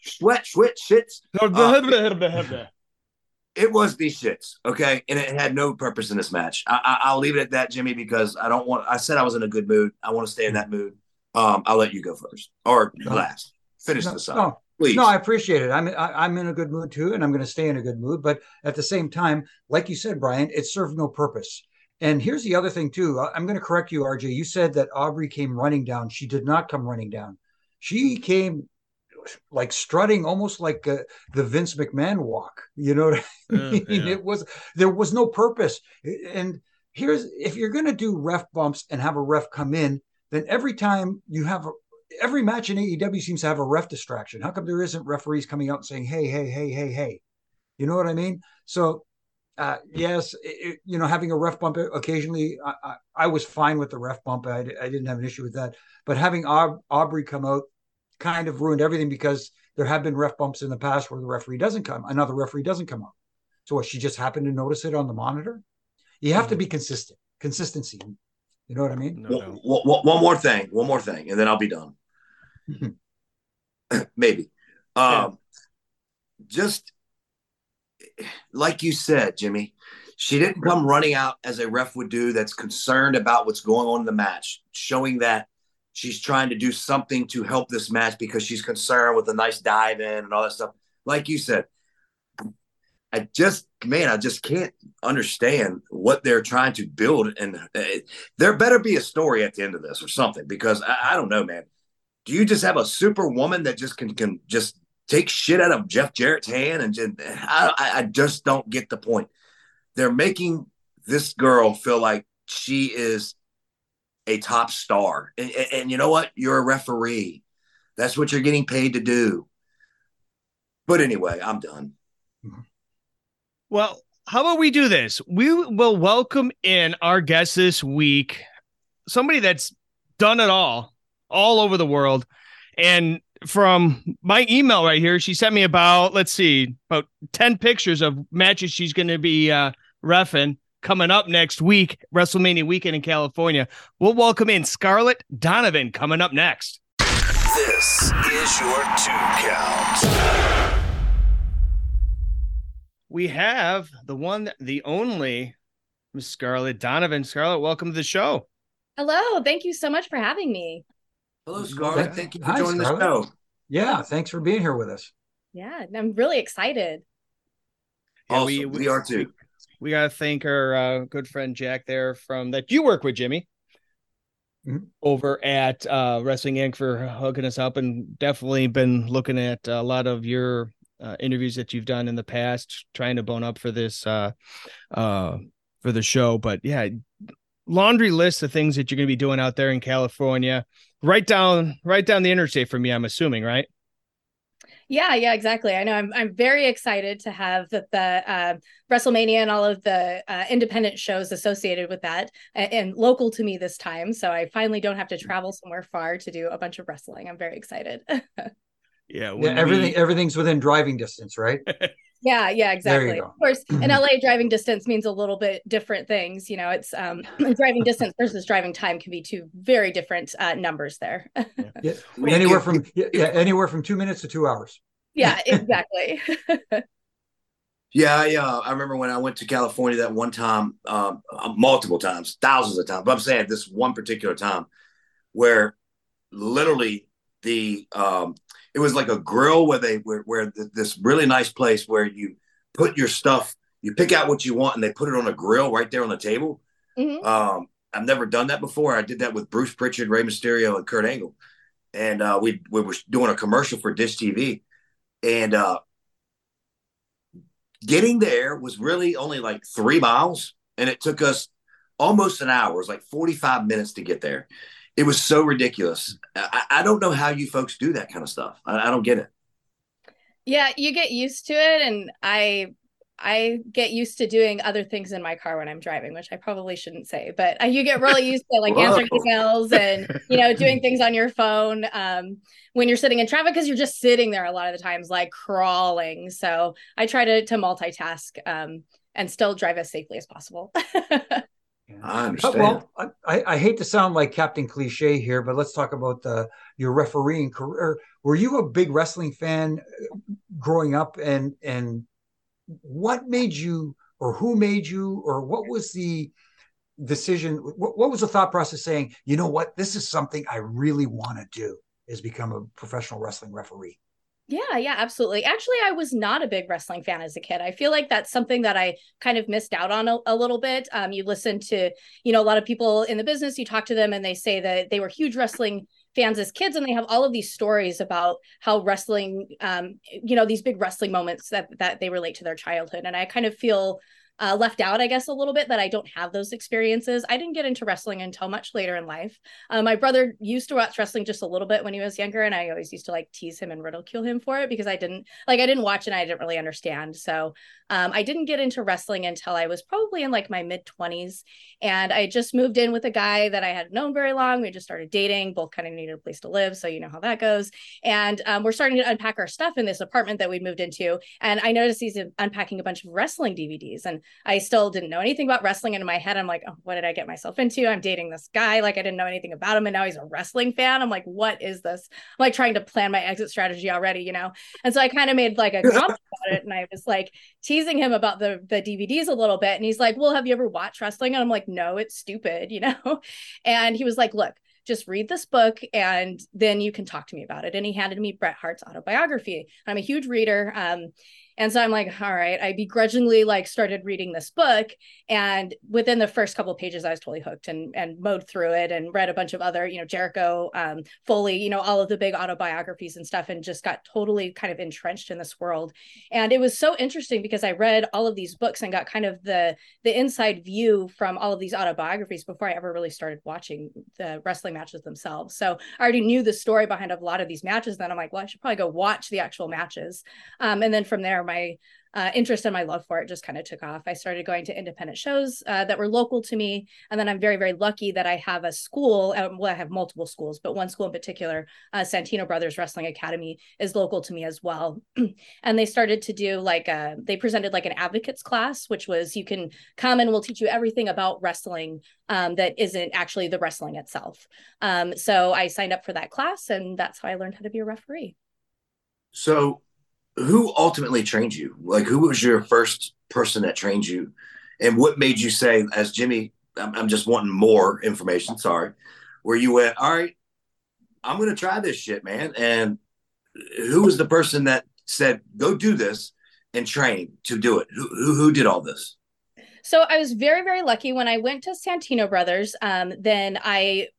sweat, sweat, shits. It was these shits, okay, and it had no purpose in this match. I, I, I'll leave it at that, Jimmy, because I don't want. I said I was in a good mood. I want to stay in that mood. Um, I'll let you go first or last. Finish no, this up, no, please. no, I appreciate it. I'm I, I'm in a good mood too, and I'm going to stay in a good mood. But at the same time, like you said, Brian, it served no purpose. And here's the other thing too. I'm going to correct you, RJ. You said that Aubrey came running down. She did not come running down. She came like strutting, almost like uh, the Vince McMahon walk. You know what I Yeah, mean? yeah. It was there was no purpose, and here's if you're going to do ref bumps and have a ref come in, then every time you have a, every match in AEW seems to have a ref distraction. How come there isn't referees coming out and saying, "Hey, hey, hey, hey, hey"? You know what I mean? So, uh, yes, it, you know, having a ref bump occasionally, I, I, I, was fine with the ref bump. I, I didn't have an issue with that. But having Aub- Aubrey come out kind of ruined everything because there have been ref bumps in the past where the referee doesn't come, another referee doesn't come up. So what? She just happened to notice it on the monitor. You have mm-hmm. to be consistent. Consistency. You know what I mean? No, no. One, one, more thing. One more thing, and then I'll be done. Maybe. Um, yeah. Just like you said, Jimmy, she didn't come running out as a ref would do. That's concerned about what's going on in the match, showing that she's trying to do something to help this match because she's concerned with a nice dive in and all that stuff. Like you said, I just, man, I just can't understand what they're trying to build. And uh, there better be a story at the end of this or something because I, I don't know, man. Do you just have a superwoman that just can can just take shit out of Jeff Jarrett's hand and just, I, I just don't get the point. They're making this girl feel like she is a top star, and, and, you know what? You're a referee. That's what you're getting paid to do. But anyway, I'm done. Well, how about we do this? We will welcome in our guest this week, somebody that's done it all, all over the world. And from my email right here, she sent me about, let's see, about 10 pictures of matches she's going to be uh, refing coming up next week, WrestleMania weekend in California. We'll welcome in Scarlette Donovan coming up next. This is your two count we have the one, the only Miss Scarlette Donovan. Scarlette, welcome to the show. Hello. Thank you so much for having me. Hello, Scarlette. Thank you for Hi, joining Scarlette. the show. Yeah, thanks for being here with us. Yeah, I'm really excited. Yeah, we, we, we are too. We, got to thank our uh, good friend Jack there from that you work with, Jimmy, mm-hmm. over at uh, Wrestling Inc. for hooking us up and definitely been looking at a lot of your uh, interviews that you've done in the past, trying to bone up for this uh, uh, for the show. But yeah, laundry list of things that you're going to be doing out there in California. Right down, right down the interstate for me. I'm assuming, right? Yeah, yeah, exactly. I know. I'm I'm very excited to have the, the uh, WrestleMania and all of the uh, independent shows associated with that, and, and, local to me this time. So I finally don't have to travel somewhere far to do a bunch of wrestling. I'm very excited. Yeah, yeah everything we... everything's within driving distance, right? yeah, yeah, exactly. Of course, in LA, driving distance means a little bit different things. You know, it's um, driving distance versus driving time can be two very different uh, numbers there. yeah. anywhere from yeah, anywhere from two minutes to two hours. Yeah, exactly. Yeah, I, uh, I remember when I went to California that one time, um, uh, multiple times, thousands of times. But I'm saying this one particular time where literally the um, it was like a grill where they where, where this really nice place where you put your stuff you pick out what you want and they put it on a grill right there on the table. Mm-hmm. um, i've never done that before. I did that with bruce Prichard, Rey Mysterio and kurt angle. And uh, we, we were doing a commercial for dish tv and uh, getting there was really only like three miles. And it took us almost an hour. It was like 45 minutes to get there it was so ridiculous. I, I, don't know how you folks do that kind of stuff. I, I don't get it. Yeah, you get used to it, and I I get used to doing other things in my car when I'm driving, which I probably shouldn't say, but you get really used to like answering emails and you know doing things on your phone um, when you're sitting in traffic because you're just sitting there a lot of the times like crawling. So I try to to multitask um, and still drive as safely as possible. I understand. Well, I, I hate to sound like Captain Cliche here, but let's talk about the, your refereeing career. Were you a big wrestling fan uh, growing up, and and what made you, or who made you, or what was the decision? What, what was the thought process saying, you know what, this is something I really want to do, is become a professional wrestling referee? Yeah, yeah, absolutely. Actually, I was not a big wrestling fan as a kid. I feel like that's something that I kind of missed out on a, a, little bit. Um, you listen to, you know, a lot of people in the business, you talk to them and they say that they were huge wrestling fans as kids and they have all of these stories about how wrestling, um, you know, these big wrestling moments that that they relate to their childhood. And I kind of feel uh, left out, I guess, a little bit that I don't have those experiences. I didn't get into wrestling until much later in life. Uh, my brother used to watch wrestling just a little bit when he was younger, and I always used to like tease him and ridicule him for it because I didn't like I didn't watch and I didn't really understand. So um, I didn't get into wrestling until I was probably in like my mid 20s. And I just moved in with a guy that I had known very long. We just started dating, both kind of needed a place to live. So you know how that goes. And um, we're starting to unpack our stuff in this apartment that we moved into. And I noticed he's unpacking a bunch of wrestling DVDs. And I still didn't know anything about wrestling. And in my head, I'm like, oh, what did I get myself into? I'm dating this guy. Like I didn't know anything about him. And now he's a wrestling fan. I'm like, what is this? I'm like trying to plan my exit strategy already, you know? And so I kind of made like a comment about it. And I was like, teasing him about the the DVDs a little bit and he's like, "Well, have you ever watched wrestling?" And I'm like, "No, it's stupid," you know. And he was like, "Look, just read this book and then you can talk to me about it." And he handed me Bret Hart's autobiography. I'm a huge reader. Um, and so I'm like, all right, I begrudgingly like started reading this book. And within the first couple of pages, I was totally hooked and and mowed through it and read a bunch of other, you know, Jericho, um, Foley, you know, all of the big autobiographies and stuff, and just got totally kind of entrenched in this world. And it was so interesting because I read all of these books and got kind of the the inside view from all of these autobiographies before I ever really started watching the wrestling matches themselves. So I already knew the story behind a lot of these matches. Then I'm like, well, I should probably go watch the actual matches. Um, and then from there, my uh, interest and my love for it just kind of took off. I started going to independent shows uh, that were local to me. And then I'm very, very lucky that I have a school. Um, well, I have multiple schools, but one school in particular, uh, Santino Brothers Wrestling Academy, is local to me as well. and they started to do like a, uh, they presented like an advocates class, which was you can come and we'll teach you everything about wrestling um, that isn't actually the wrestling itself. Um, so I signed up for that class, and that's how I learned how to be a referee. So who ultimately trained you? Like, who was your first person that trained you, and what made you say, as Jimmy, I'm, I'm just wanting more information. Sorry, where you went, all right, I'm to try this shit, man. And who was the person that said, go do this and train to do it? Who, who, who did all this? So I was very, very lucky when I went to Santino Brothers. Um, then I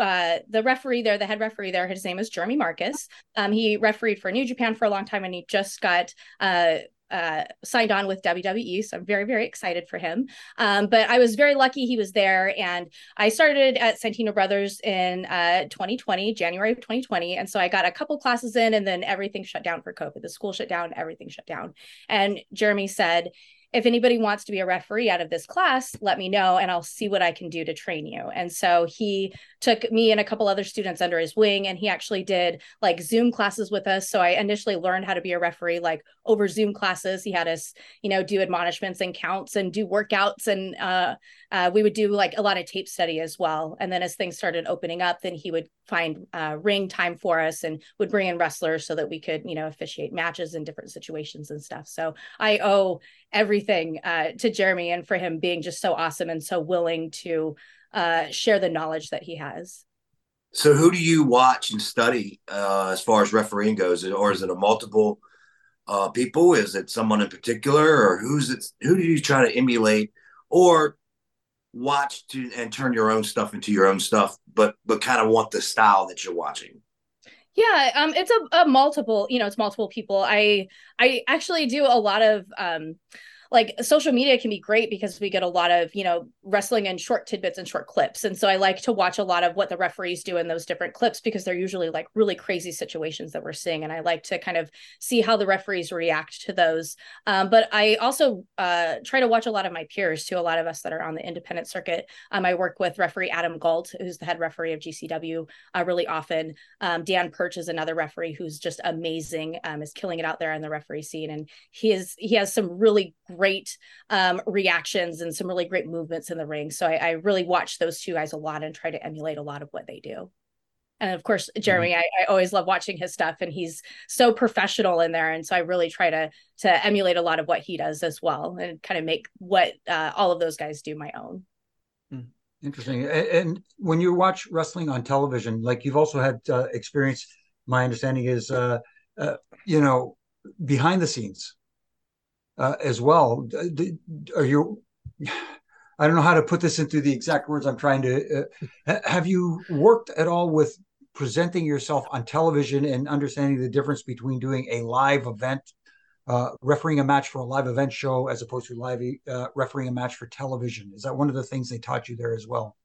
uh, the referee there, the head referee there, his name is Jeremy Marcus. Um, he refereed for New Japan for a long time, and he just got uh, uh, signed on with WWE. So I'm very, very excited for him. Um, but I was very lucky he was there. And I started at Santino Brothers in uh, 2020, January of 2020. And so I got a couple classes in, and then everything shut down for COVID. The school shut down, everything shut down. And Jeremy said, if anybody wants to be a referee out of this class, let me know and I'll see what I can do to train you. And so he took me and a couple other students under his wing and he actually did like Zoom classes with us. So I initially learned how to be a referee like over Zoom classes. He had us, you know, do admonishments and counts and do workouts and uh, uh, we would do like a lot of tape study as well. And then as things started opening up, then he would find uh, ring time for us and would bring in wrestlers so that we could, you know, officiate matches in different situations and stuff. So I owe everything uh, to Jeremy and for him being just so awesome and so willing to uh, share the knowledge that he has. So, who do you watch and study uh, as far as refereeing goes, or is it a multiple uh, people? Is it someone in particular, or who's it? Who do you try to emulate, or watch to and turn your own stuff into your own stuff, but but kind of want the style that you're watching? Yeah, um, it's a, a multiple, you know, it's multiple people. I I actually do a lot of um like social media can be great because we get a lot of you know wrestling and short tidbits and short clips. And so i like to watch a lot of what the referees do in those different clips because they're usually like really crazy situations that we're seeing. And i like to kind of see how the referees react to those. Um, but i also uh, try to watch a lot of my peers too a lot of us that are on the independent circuit. Um, i work with referee adam galt who's the head referee of gcw uh, really often. Um, dan perch is another referee who's just amazing um, is killing it out there in the referee scene. And he is he has some really great um, reactions and some really great movements in the ring. So I, I, really watch those two guys a lot and try to emulate a lot of what they do. And of course, Jeremy, mm-hmm. I, I, always love watching his stuff, and he's so professional in there. And so I really try to to emulate a lot of what he does as well, and kind of make what uh, all of those guys do my own. Hmm. Interesting. And, and, when you watch wrestling on television, like you've also had uh, experience. My understanding is, uh, uh you know, behind the scenes uh, as well. Are you? I don't know how to put this into the exact words I'm trying to. Uh, have you worked at all with presenting yourself on television and understanding the difference between doing a live event uh, refereeing a match for a live event show as opposed to live uh, refereeing a match for television. Is that one of the things they taught you there as well?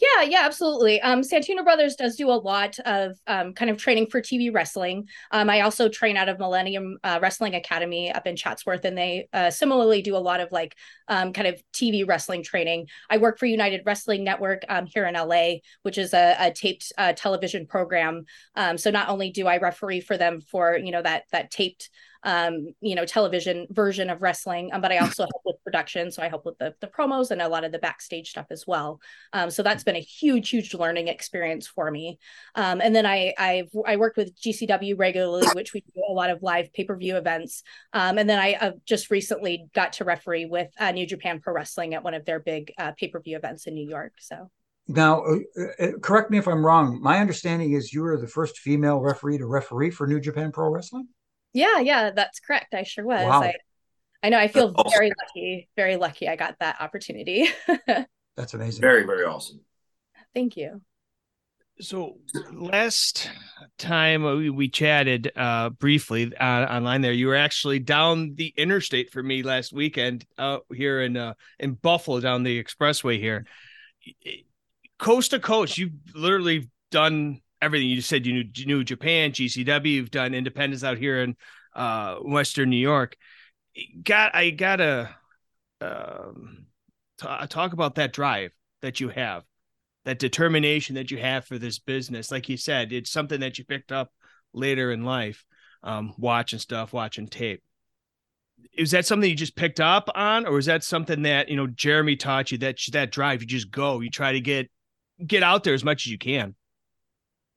Yeah, yeah, absolutely. Um, Santino Brothers does do a lot of um, kind of training for TV wrestling. Um, I also train out of Millennium uh, Wrestling Academy up in Chatsworth, and they uh, similarly do a lot of like um, kind of TV wrestling training. I work for United Wrestling Network um, here in LA, which is a, a taped uh, television program. Um, so not only do I referee for them for you know that that taped um, you know, television version of wrestling. Um, but I also help with production. So I help with the, the promos and a lot of the backstage stuff as well. Um, so that's been a huge, huge learning experience for me. Um, and then I, I've, I worked with GCW regularly, which we do a lot of live pay-per-view events. Um, and then I uh, just recently got to referee with uh, New Japan Pro Wrestling at one of their big uh, pay-per-view events in New York. So. Now, uh, uh, correct me if I'm wrong. My understanding is you were the first female referee to referee for New Japan Pro Wrestling. Yeah, yeah, that's correct. I sure was. Wow. I, I know I feel awesome. very lucky, very lucky I got that opportunity. that's amazing. Very, very awesome. Thank you. So last time we, we chatted uh, briefly uh, online there, you were actually down the interstate for me last weekend out here in uh, in Buffalo down the expressway here. Coast to coast, you've literally done everything you just said. You knew, you knew Japan, GCW. You've done independence out here in uh, Western New York. Got I gotta um, t- talk about that drive that you have, that determination that you have for this business. Like you said, it's something that you picked up later in life, um, watching stuff, watching tape. Is that something you just picked up on, or is that something that you know Jeremy taught you that that drive? You just go, you try to get get out there as much as you can.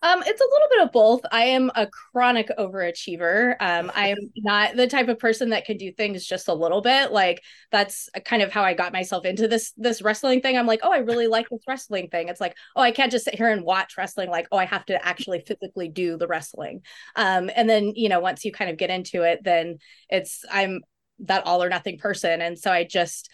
Um, it's a little bit of both. I am a chronic overachiever. Um, I am not the type of person that can do things just a little bit. Like that's kind of how I got myself into this this wrestling thing. I'm like, oh, I really like this wrestling thing. It's like, oh, I can't just sit here and watch wrestling. Like, oh, I have to actually physically do the wrestling. Um, and then you know, once you kind of get into it, then it's I'm that all or nothing person, and so I just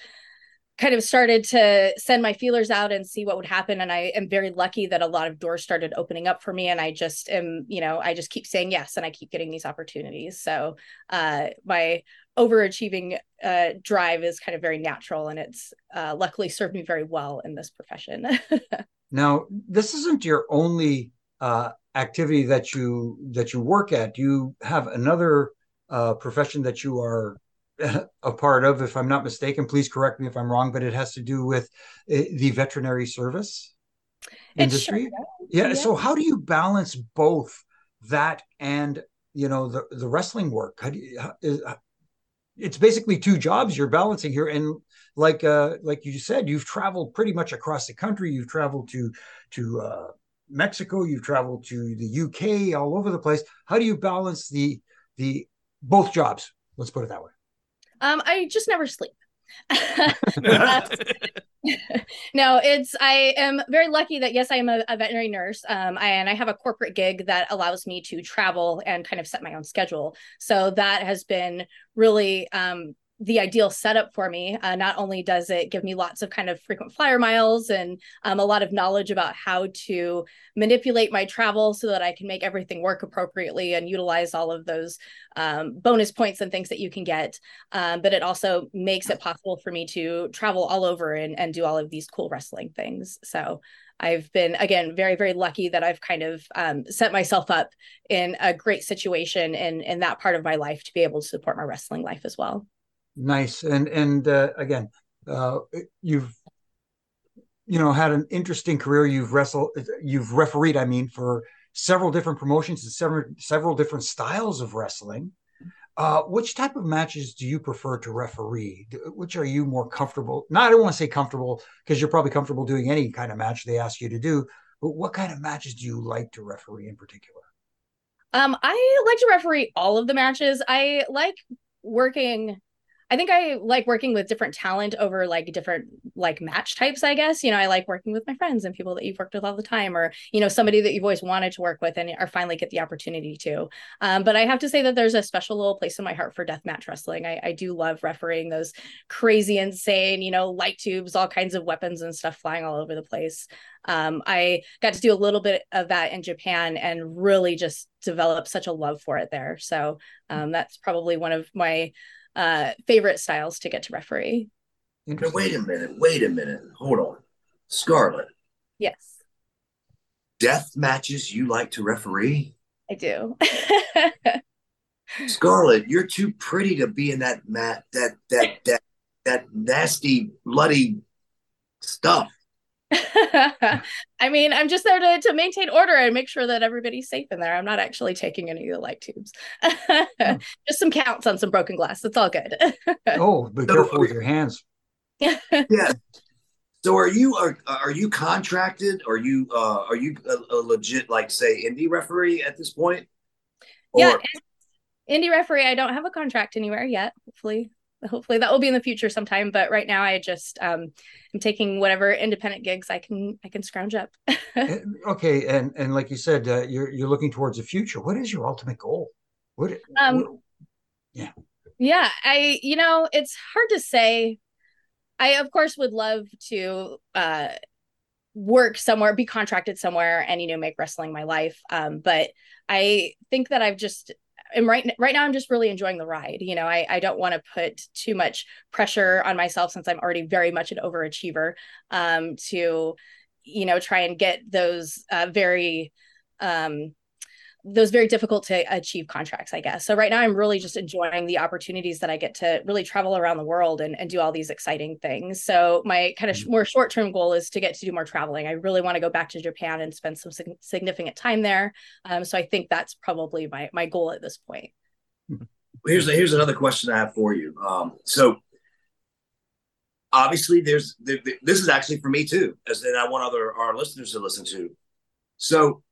kind of started to send my feelers out and see what would happen. And i am very lucky that a lot of doors started opening up for me. And i just am you know i just keep saying yes and i keep getting these opportunities. So uh, my overachieving uh, drive is kind of very natural and it's uh, luckily served me very well in this profession. Now this isn't your only uh, activity that you that you work at. You have another uh, profession that you are a part of, if I'm not mistaken. Please correct me if I'm wrong, but it has to do with eh, the veterinary service industry. Sure yeah. yeah. So how do you balance both that and you know the the wrestling work? How do you, how, is, it's basically two jobs you're balancing here, and like uh, like you said, you've traveled pretty much across the country. You've traveled to to uh, Mexico. You've traveled to the UK, all over the place. How do you balance the the both jobs? Let's put it that way. Um, I just never sleep. no, it's I am very lucky that yes, I am a, a veterinary nurse. Um, I, and I have a corporate gig that allows me to travel and kind of set my own schedule. So that has been really um the ideal setup for me. Uh, not only does it give me lots of kind of frequent flyer miles and um, a lot of knowledge about how to manipulate my travel so that I can make everything work appropriately and utilize all of those um, bonus points and things that you can get, um, but it also makes it possible for me to travel all over and, and do all of these cool wrestling things. So I've been again very very lucky that I've kind of um, set myself up in a great situation in in that part of my life to be able to support my wrestling life as well. Nice. And and uh, again, uh, you've you know had an interesting career. You've wrestled, you've refereed. I mean, for several different promotions and several several different styles of wrestling. Uh, which type of matches do you prefer to referee? Which are you more comfortable? now I don't want to say comfortable because you're probably comfortable doing any kind of match they ask you to do. But what kind of matches do you like to referee in particular? Um, I like to referee all of the matches. I like working I think I like working with different talent over like different like match types, I guess. You know, I like working with my friends and people that you've worked with all the time, or, you know, somebody that you've always wanted to work with and are finally get the opportunity to. Um, but I have to say that there's a special little place in my heart for death match wrestling. I, I do love refereeing those crazy, insane, you know, light tubes, all kinds of weapons and stuff flying all over the place. Um, I got to do a little bit of that in Japan and really just developed such a love for it there. So um, that's probably one of my uh, favorite styles to get to referee. Wait a minute. Wait a minute. Hold on. Scarlette, Yes, death matches you like to referee? I do. Scarlette, you're too pretty to be in that mat that that that that nasty bloody stuff. I mean, I'm just there to, to maintain order and make sure that everybody's safe in there. I'm not actually taking any of the light tubes. just some counts on some broken glass. It's all good. Oh, be careful with your hands. Yeah. So are you are are you contracted? Are you uh are you a, a legit like say indie referee at this point? yeah, indie referee. I don't have a contract anywhere yet. Hopefully, hopefully that will be in the future sometime. But right now, I just um, i'm taking whatever independent gigs I can I can scrounge up. Okay, and and like you said, uh, you're you're looking towards the future. What is your ultimate goal? What? Um, what- Yeah, I you know, it's hard to say. I of course would love to uh work somewhere, be contracted somewhere and you know make wrestling my life. Um but I think that I've just am right right now I'm just really enjoying the ride. You know, I I don't want to put too much pressure on myself since I'm already very much an overachiever um to you know try and get those uh very um those very difficult to achieve contracts, I guess. So right now I'm really just enjoying the opportunities that I get to really travel around the world and, and do all these exciting things. So my kind of sh- more short-term goal is to get to do more traveling. I really want to go back to Japan and spend some sig- significant time there. Um, so I think that's probably my my goal at this point. here's here's another question I have for you. Um, so obviously, there's there, there- this is actually for me too, as and I want other our listeners to listen to. So,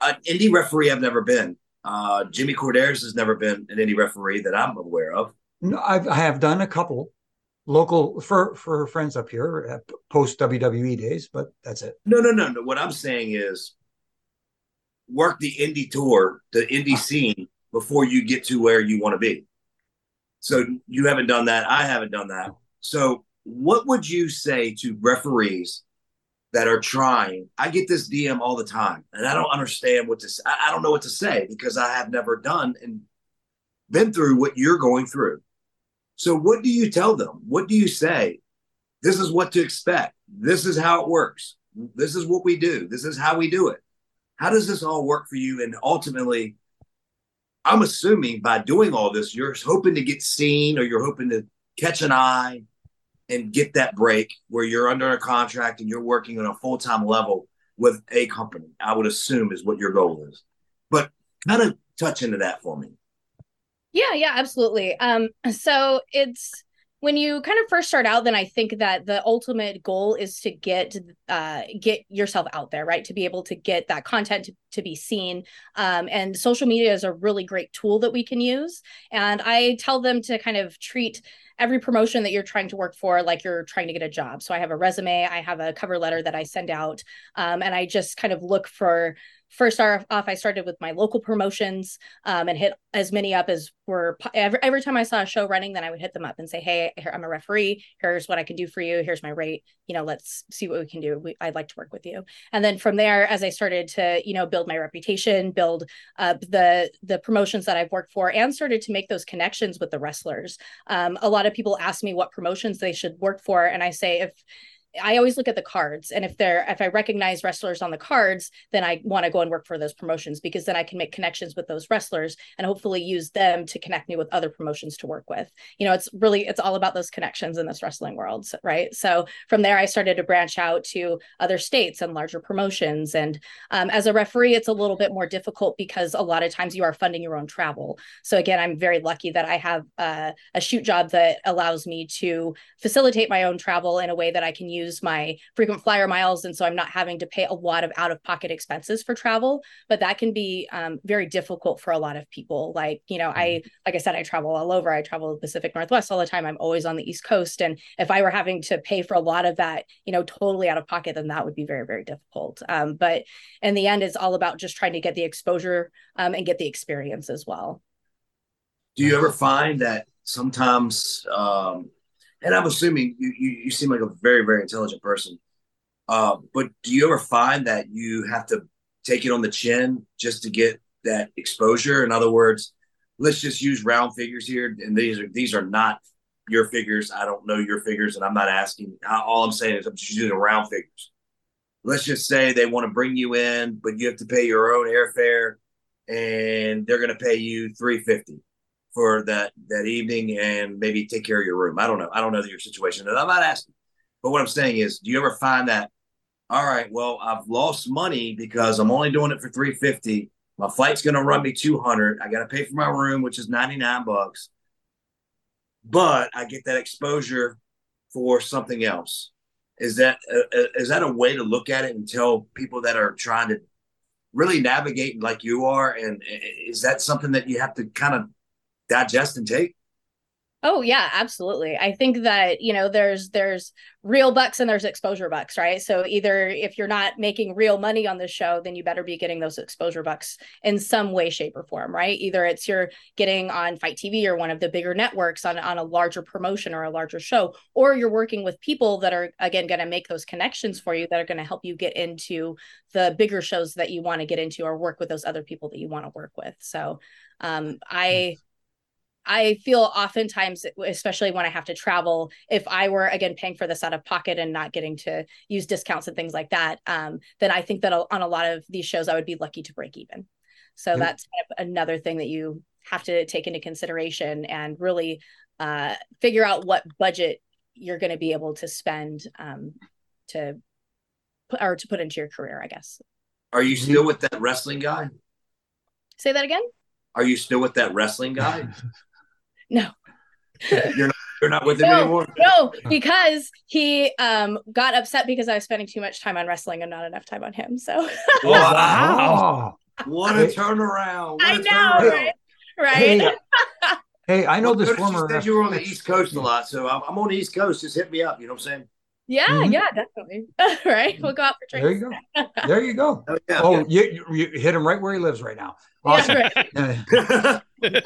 an indie referee I've never been. Uh, Jimmy Korderas has never been an indie referee that I'm aware of. No, I've I have done a couple local for for friends up here post WWE days, but that's it. No, no, no, no. What I'm saying is work the indie tour, the indie scene before you get to where you want to be. So you haven't done that. I haven't done that. So what would you say to referees that are trying? I get this DM all the time and I don't understand what to say. I I don't know what to say because I have never done and been through what you're going through. So what do you tell them? What do you say? This is what to expect. This is how it works. This is what we do. This is how we do it. How does this all work for you? And ultimately, I'm assuming by doing all this, you're hoping to get seen or you're hoping to catch an eye and get that break where you're under a contract and you're working on a full time level with a company. I would assume is what your goal is. But kind of touch into that for me. Yeah, yeah, absolutely. Um, so it's when you kind of first start out, then I think that the ultimate goal is to get uh get yourself out there, right? To be able to get that content to, to be seen. Um, and social media is a really great tool that we can use. And I tell them to kind of treat every promotion that you're trying to work for like you're trying to get a job. So I have a resume, I have a cover letter that I send out, um, and I just kind of look for first off i started with my local promotions um, and hit as many up as were every, every time i saw a show running then i would hit them up and say hey i'm a referee. Here's what i can do for you. Here's my rate. You know let's see what we can do. We, i'd like to work with you. And then from there as i started to you know build my reputation build up the the promotions that i've worked for and started to make those connections with the wrestlers um, a lot of people ask me what promotions they should work for and i say if I always look at the cards, and if they're if I recognize wrestlers on the cards, then I want to go and work for those promotions because then I can make connections with those wrestlers and hopefully use them to connect me with other promotions to work with. You know, it's really it's all about those connections in this wrestling world, right? So from there, I started to branch out to other states and larger promotions. And um, as a referee, it's a little bit more difficult because a lot of times you are funding your own travel. So again, I'm very lucky that I have uh, a shoot job that allows me to facilitate my own travel in a way that I can use use my frequent flyer miles and so i'm not having to pay a lot of out of pocket expenses for travel but that can be um, very difficult for a lot of people. Like you know i like i said i travel all over. I travel the pacific northwest all the time. I'm always on the east coast and if i were having to pay for a lot of that you know totally out of pocket then that would be very very difficult. Um, but in the end it's all about just trying to get the exposure um, and get the experience as well. Do you ever find that sometimes, um, and I'm assuming you, you, you seem like a very, very intelligent person, uh, but do you ever find that you have to take it on the chin just to get that exposure. In other words, let's just use round figures here, and these are these are not your figures. I don't know your figures, and I'm not asking. All I'm saying is I'm just using round figures. Let's just say they want to bring you in, but you have to pay your own airfare, and they're going to pay you three fifty for that that evening, and maybe take care of your room. I don't know. I don't know your situation, and I'm not asking. But what I'm saying is, do you ever find that? All right, well, I've lost money because I'm only doing it for three fifty. My flight's going to run me two hundred. I got to pay for my room, which is ninety nine bucks but I get that exposure for something else. Is that uh, uh, is that a way to look at it and tell people that are trying to really navigate like you are? And uh, is that something that you have to kind of digest and take? Oh yeah, absolutely. I think that, you know, there's there's real bucks and there's exposure bucks, right? So either if you're not making real money on the show, then you better be getting those exposure bucks in some way shape or form, right? Either it's you're getting on FITE TV or one of the bigger networks on on a larger promotion or a larger show, or you're working with people that are again going to make those connections for you that are going to help you get into the bigger shows that you want to get into or work with those other people that you want to work with. So um I I feel oftentimes, especially when I have to travel, if I were again paying for this out of pocket and not getting to use discounts and things like that, um, then I think that on a lot of these shows, I would be lucky to break even. So mm-hmm. that's kind of another thing that you have to take into consideration and really uh, figure out what budget you're going to be able to spend um, to put or to put into your career, I guess. Are you still with that wrestling guy? Say that again. Are you still with that wrestling guy? No. you're not you're not with him no, anymore. No, because he um got upset because I was spending too much time on wrestling and not enough time on him. So wow. what a turnaround. What I know, right? Right. Hey, hey I know well, this former you were on the East Coast a lot, so I'm, I'm on the East Coast. Just hit me up. You know what I'm saying? Yeah, mm-hmm. yeah, definitely. right. We'll go out for drinks. There you go. There you go. oh, yeah, oh yeah. You, you hit him right where he lives right now. Awesome. Yeah, right.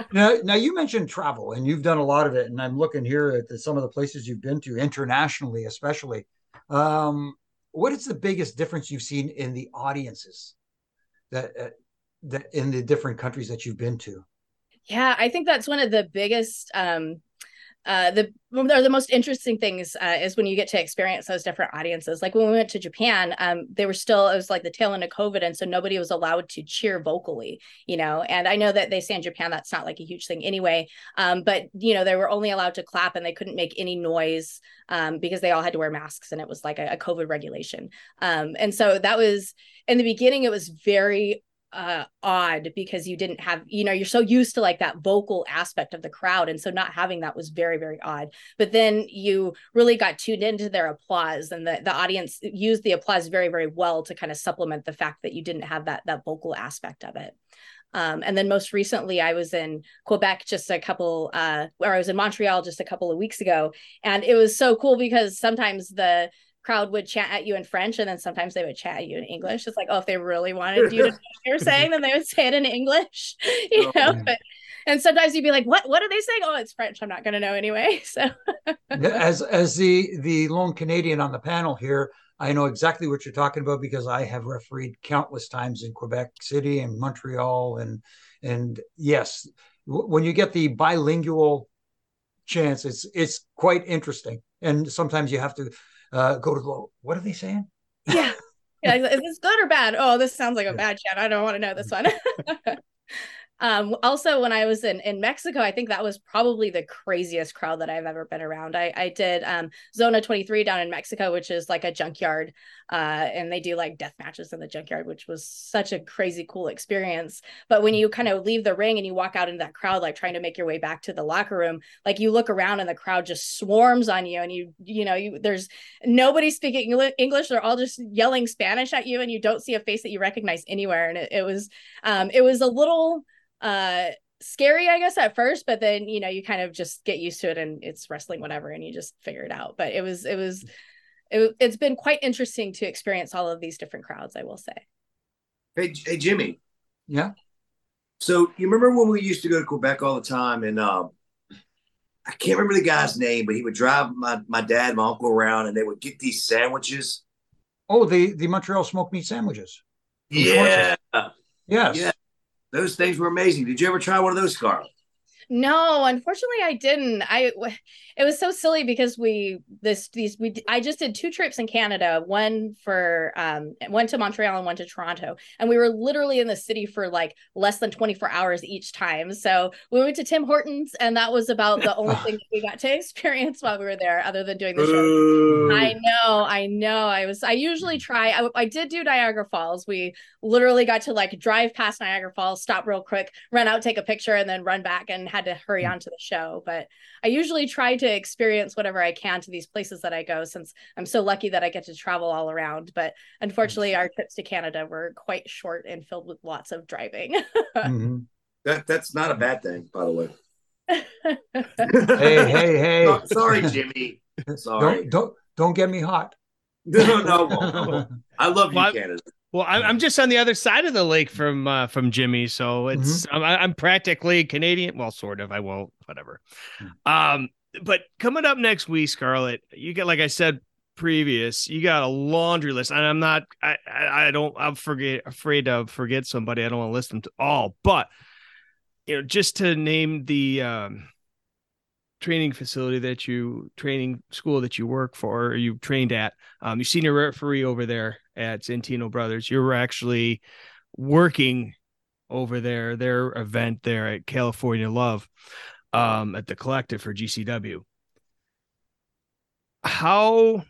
now, now you mentioned travel and you've done a lot of it, and I'm looking here at the, some of the places you've been to internationally, especially. Um, what is the biggest difference you've seen in the audiences that uh, that in the different countries that you've been to? Yeah, I think that's one of the biggest um, uh, the the most interesting things uh, is when you get to experience those different audiences. Like when we went to Japan, um, they were still it was like the tail end of COVID, and so nobody was allowed to cheer vocally, you know. And I know that they say in Japan that's not like a huge thing anyway, um, but you know they were only allowed to clap and they couldn't make any noise um, because they all had to wear masks, and it was like a, a COVID regulation. Um, and so that was in the beginning, it was very uh odd because you didn't have you know you're so used to like that vocal aspect of the crowd. And so not having that was very very odd. But then you really got tuned into their applause and the, the audience used the applause very very well to kind of supplement the fact that you didn't have that that vocal aspect of it. Um, and then most recently, I was in Quebec just a couple, uh, or I was in Montreal just a couple of weeks ago, and it was so cool because sometimes the crowd would chat at you in French and then sometimes they would chat at you in English. It's like, oh, if they really wanted you to know what you're saying, then they would say it in English, you oh, know. But, and sometimes you'd be like, what what are they saying? Oh, it's French. I'm not gonna know anyway. So as as the the lone Canadian on the panel here, I know exactly what you're talking about because I have refereed countless times in Quebec City and Montreal and and yes, when you get the bilingual chance, it's it's quite interesting. And sometimes you have to uh, go to the what are they saying? Yeah. Yeah, is this good or bad? Oh, this sounds like a bad chat. I don't want to know this one. Um, also, when I was in in Mexico, I think that was probably the craziest crowd that I've ever been around. I, I did um, Zona 23 down in Mexico, which is like a junkyard, uh, and they do like death matches in the junkyard, which was such a crazy cool experience. But when you kind of leave the ring and you walk out into that crowd, like trying to make your way back to the locker room, like you look around and the crowd just swarms on you, and you you know you there's nobody speaking English. They're all just yelling Spanish at you, and you don't see a face that you recognize anywhere. And it, it was um, it was a little uh scary i guess at first but then you know you kind of just get used to it and it's wrestling whatever and you just figure it out. But it was it was it, it's been quite interesting to experience all of these different crowds i will say. Hey, hey jimmy. Yeah? So you remember when we used to go to quebec all the time and um i can't remember the guy's name but he would drive my, my dad my uncle around and they would get these sandwiches. Oh the the montreal smoked meat sandwiches. Yeah. Yes. Yeah. Those things were amazing. Did you ever try one of those, Scarlette? No, unfortunately, I didn't. I it was so silly because we this these we I just did two trips in Canada, one for um one to Montreal and one to Toronto, and we were literally in the city for like less than twenty four hours each time. So we went to Tim Hortons, and that was about the only thing that we got to experience while we were there, other than doing the show. I I know. I was. I usually try. I, I did do Niagara Falls. We literally got to like drive past Niagara Falls, stop real quick, run out, take a picture, and then run back, and had to hurry on to the show. But I usually try to experience whatever I can to these places that I go, since I'm so lucky that I get to travel all around. But unfortunately, our trips to Canada were quite short and filled with lots of driving. Mhm. That that's not a bad thing, by the way. Hey, hey, hey! So- sorry, Jimmy. Sorry. Don't don't don't get me hot. No, no, no. I love Well, I- Canada. Well, I'm, I'm just on the other side of the lake from uh, from Jimmy, so it's I'm, I'm practically Canadian. Well, sort of. I won't. Whatever. Um, but coming up next week, Scarlette, you get like I said previous, you got a laundry list, and I'm not. I I, I don't. I'm forget afraid to forget somebody. I don't want to list them to all, but you know, just to name the um, training facility that you training school that you work for or you trained at um you senior referee over there at Santino Brothers you were actually working over there their event there at California Love um at the collective for GCW how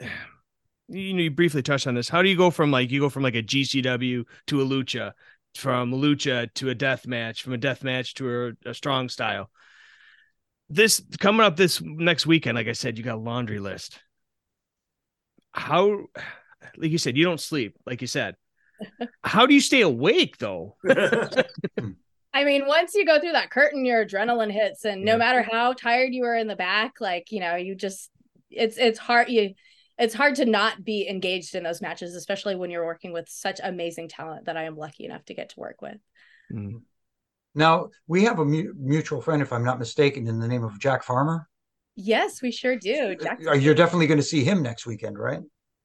you know you briefly touched on this. How do you go from like you go from like a GCW to a lucha from lucha to a death match from a death match to a, a strong style this coming up this next weekend like i said you got a laundry list how like you said you don't sleep like you said how do you stay awake though I mean, once you go through that curtain, your adrenaline hits, and no Yeah. matter how tired you are in the back, like you know, you just it's it's hard you it's hard to not be engaged in those matches, especially when you're working with such amazing talent that I am lucky enough to get to work with. Mm-hmm. Now we have a mu- mutual friend, if I'm not mistaken, in the name of Jack Farmer. Yes, we sure do. Jack- Uh, You're definitely going to see him next weekend, right?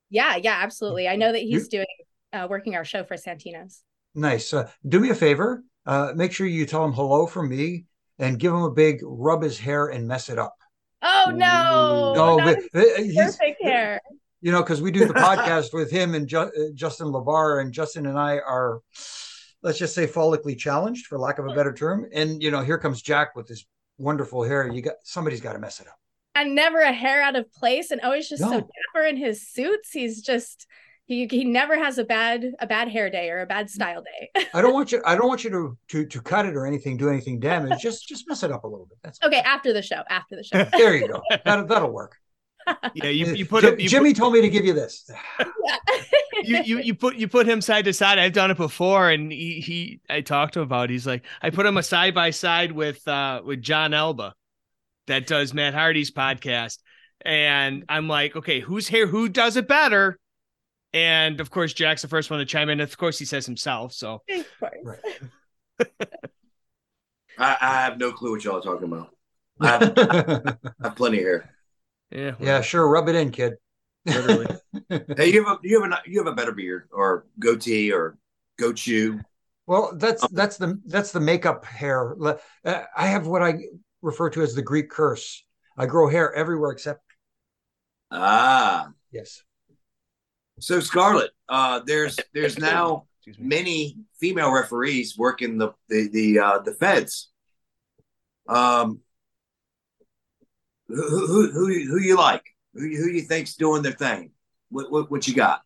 yeah, yeah, absolutely. I know that You- he's doing uh, working our show for Santino's. Nice. Uh, do me a favor. Uh, make sure you tell him hello from me and give him a big rub his hair and mess it up. Oh no, No, but, uh, perfect hair. you know, because we do the podcast with him and Ju- uh, Justin LaBar, and Justin and I are, let's just say, follically challenged, for lack of a better term. And you know, here comes Jack with his wonderful hair. You got somebody's got to mess it up. and never a hair out of place and always just so No. dapper in his suits. He's just he he never has a bad a bad hair day or a bad style day. I don't want you. I don't want you to to to cut it or anything, do anything damage. Just just mess it up a little bit. That's okay, after the show, after the show. there. You go. That'll that'll work. yeah you, you put Jim- him you Jimmy told me to give you this. you, you you put you put him side to side. I've done it before, and he, he I talked to him about. It. He's like, I put him a side by side with uh with Jon Alba, that does Matt Hardy's podcast, and I'm like, okay, who's here? Who does it better? And of course, Jack's the first one to chime in. Of course, he says himself. So Of course. Right. I, I have no clue what y'all are talking about. I have, I have plenty of hair. yeah, yeah, sure. Rub it in, kid. literally. Hey, you have a you have a you have a better beard or goatee or goat chew. Well, that's that's the that's the makeup hair. Uh, I have what I refer to as the Greek curse. I grow hair everywhere except Ah, yes. so Scarlette, uh, there's there's now me. many female referees working the the the uh, the feds. Um, who who who you- who you like? Who who you think's doing their thing? What what what you got?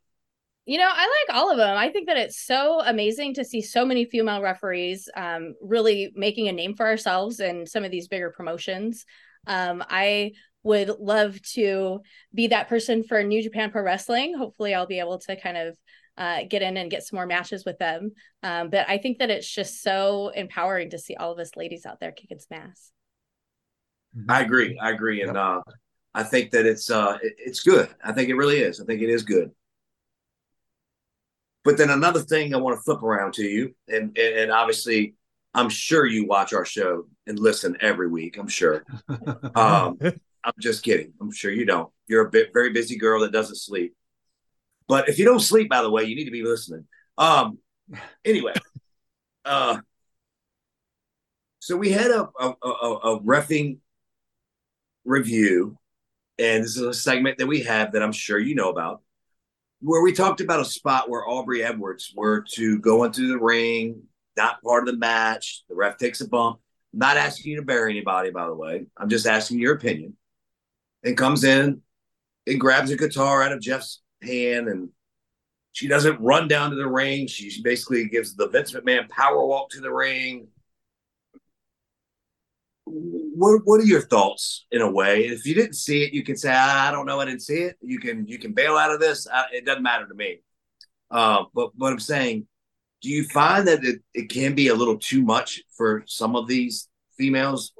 You know, I like all of them. I think that it's so amazing to see so many female referees um, really making a name for ourselves in some of these bigger promotions. Um, I would love to be that person for New Japan Pro Wrestling. Hopefully, I'll be able to kind of uh, get in and get some more matches with them. Um, but I think that it's just so empowering to see all of us ladies out there kicking some ass. I agree. I agree, and uh, I think that it's uh, it- it's good. I think it really is. I think it is good. But then another thing I want to flip around to you, and and, and obviously, I'm sure you watch our show and listen every week. I'm sure. Um, I'm just kidding. I'm sure you don't. You're a bit very busy girl that doesn't sleep. But if you don't sleep, by the way, you need to be listening. Um, anyway, uh, so we had a a, a, a refing review, and this is a segment that we have that I'm sure you know about, where we talked about a spot where Aubrey Edwards were to go into the ring, not part of the match. The ref takes a bump. Not asking you to bury anybody, by the way. I'm just asking your opinion. And comes in and grabs a guitar out of Jeff's hand and she doesn't run down to the ring. She basically gives the Vince McMahon power walk to the ring. What What are your thoughts in a way? If you didn't see it, you can say, "I don't know, I didn't see it." You can you can bail out of this. I, it doesn't matter to me. Uh, but what I'm saying, do you find that it, it can be a little too much for some of these females?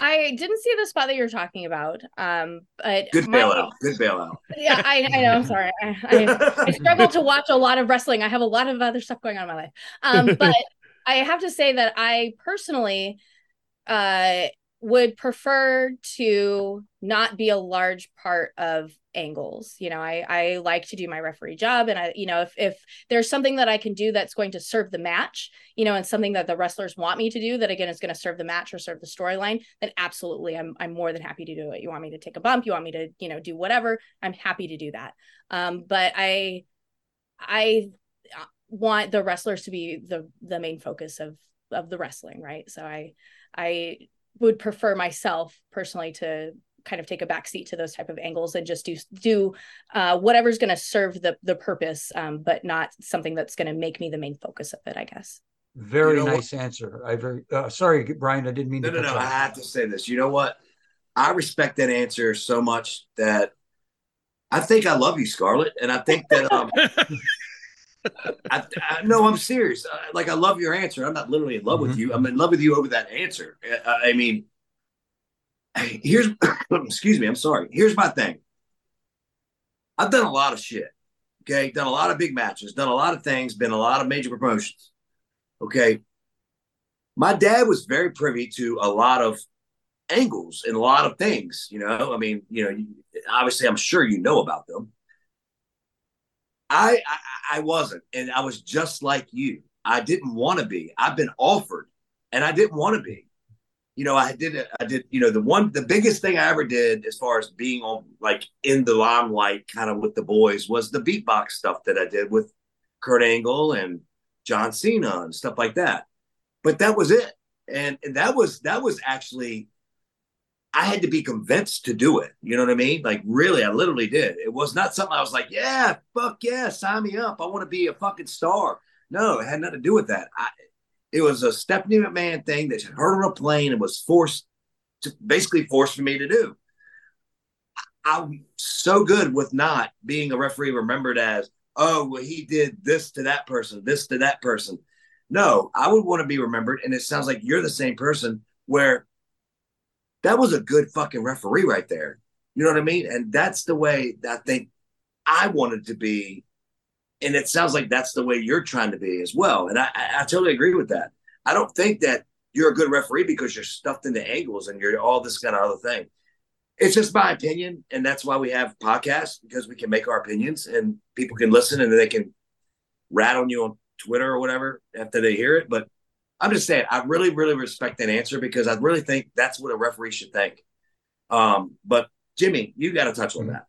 I didn't see the spot that you're talking about. Um, but good bailout. Good bailout. Yeah, I, I know. I'm sorry. I, I, I struggle to watch a lot of wrestling. I have a lot of other stuff going on in my life. Um, but I have to say that I personally uh, would prefer to not be a large part of angles. You know, I I like to do my referee job, and I you know if if there's something that I can do that's going to serve the match, you know, and something that the wrestlers want me to do that again is going to serve the match or serve the storyline, then absolutely, I'm I'm more than happy to do it. You want me to take a bump, you want me to you know do whatever, I'm happy to do that. Um, but I I want the wrestlers to be the the main focus of of the wrestling, right? So I I would prefer myself personally to kind of take a back seat to those type of angles and just do do uh, whatever's going to serve the the purpose, um, but not something that's going to make me the main focus of it. I guess. Very You know nice answer. I very uh, sorry, Brian. I didn't mean No, to. no, cut no. you I have to say this. You know what? I respect that answer so much that I think I love you, Scarlette, and I think that um, I, I no, I'm serious. Uh, like I love your answer. I'm not literally in love with Mhm. you. I'm in love with you over that answer. I mean, here's excuse me. I'm sorry. Here's my thing. I've done a lot of shit. Okay, done a lot of big matches, done a lot of things, been a lot of major promotions. Okay, my dad was very privy to a lot of angles and a lot of things. You know, I mean, you know, obviously, I'm sure you know about them. I, I I wasn't, and I was just like you. I didn't want to be. I've been offered, and I didn't want to be. You know, I did. I did. You know, the one, the biggest thing I ever did, as far as being on, like in the limelight, kind of with the boys, was the beatbox stuff that I did with Kurt Angle and John Cena and stuff like that. But that was it, and, and that was that was actually I had to be convinced to do it. You know what I mean? Like, really, I literally did. It was not something I was like, yeah, fuck yeah, sign me up. I want to be a fucking star. No, it had nothing to do with that. I, it was a Stephanie McMahon thing that she heard on a plane and was forced to basically forced for me to do. I'm so good with not being a referee remembered as, oh, well, he did this to that person, this to that person. No, I would want to be remembered. And it sounds like you're the same person where that was a good fucking referee right there. You know what I mean? And that's the way I think I wanted to be. And it sounds like that's the way you're trying to be as well. And I, I, I totally agree with that. I don't think that you're a good referee because you're stuffed into angles and you're all this kind of other thing. It's just my opinion. And that's why we have podcasts because we can make our opinions and people can listen and they can rat on you on Twitter or whatever after they hear it. But I'm just saying, I really, really respect that answer because I really think that's what a referee should think. Um, but Jimmy, you got to touch on that.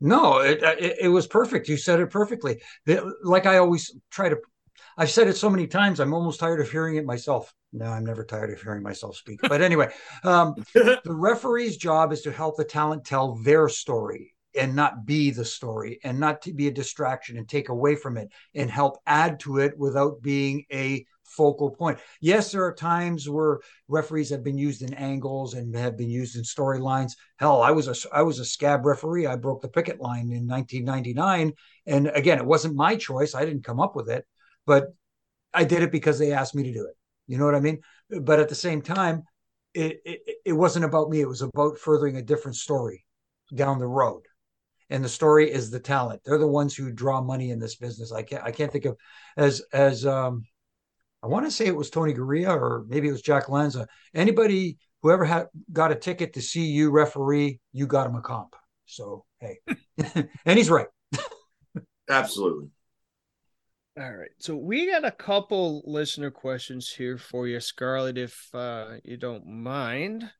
No, it, it it was perfect. You said it perfectly. The- Like I always try to. I've said it so many times. I'm almost tired of hearing it myself. No, I'm never tired of hearing myself speak. But anyway, um, the referee's job is to help the talent tell their story and not be the story and not to be a distraction and take away from it and help add to it without being a focal point. Yes, there are times where referees have been used in angles and have been used in storylines. Hell, I was a I was a scab referee. I broke the picket line in 1999 and again, it wasn't my choice. I didn't come up with it, but I did it because they asked me to do it. You know what I mean? But at the same time, it, it, it wasn't about me. It was about furthering a different story down the road. And the story is the talent. They're the ones who draw money in this business. I can't I can't think of as as um I want to say it was Tony Garea or maybe it was Jack Lanza. Anybody whoever had got a ticket to see you referee, you got him a comp. So hey, and he's right. Absolutely. All right. So we got a couple listener questions here for you, Scarlette, if uh, you don't mind.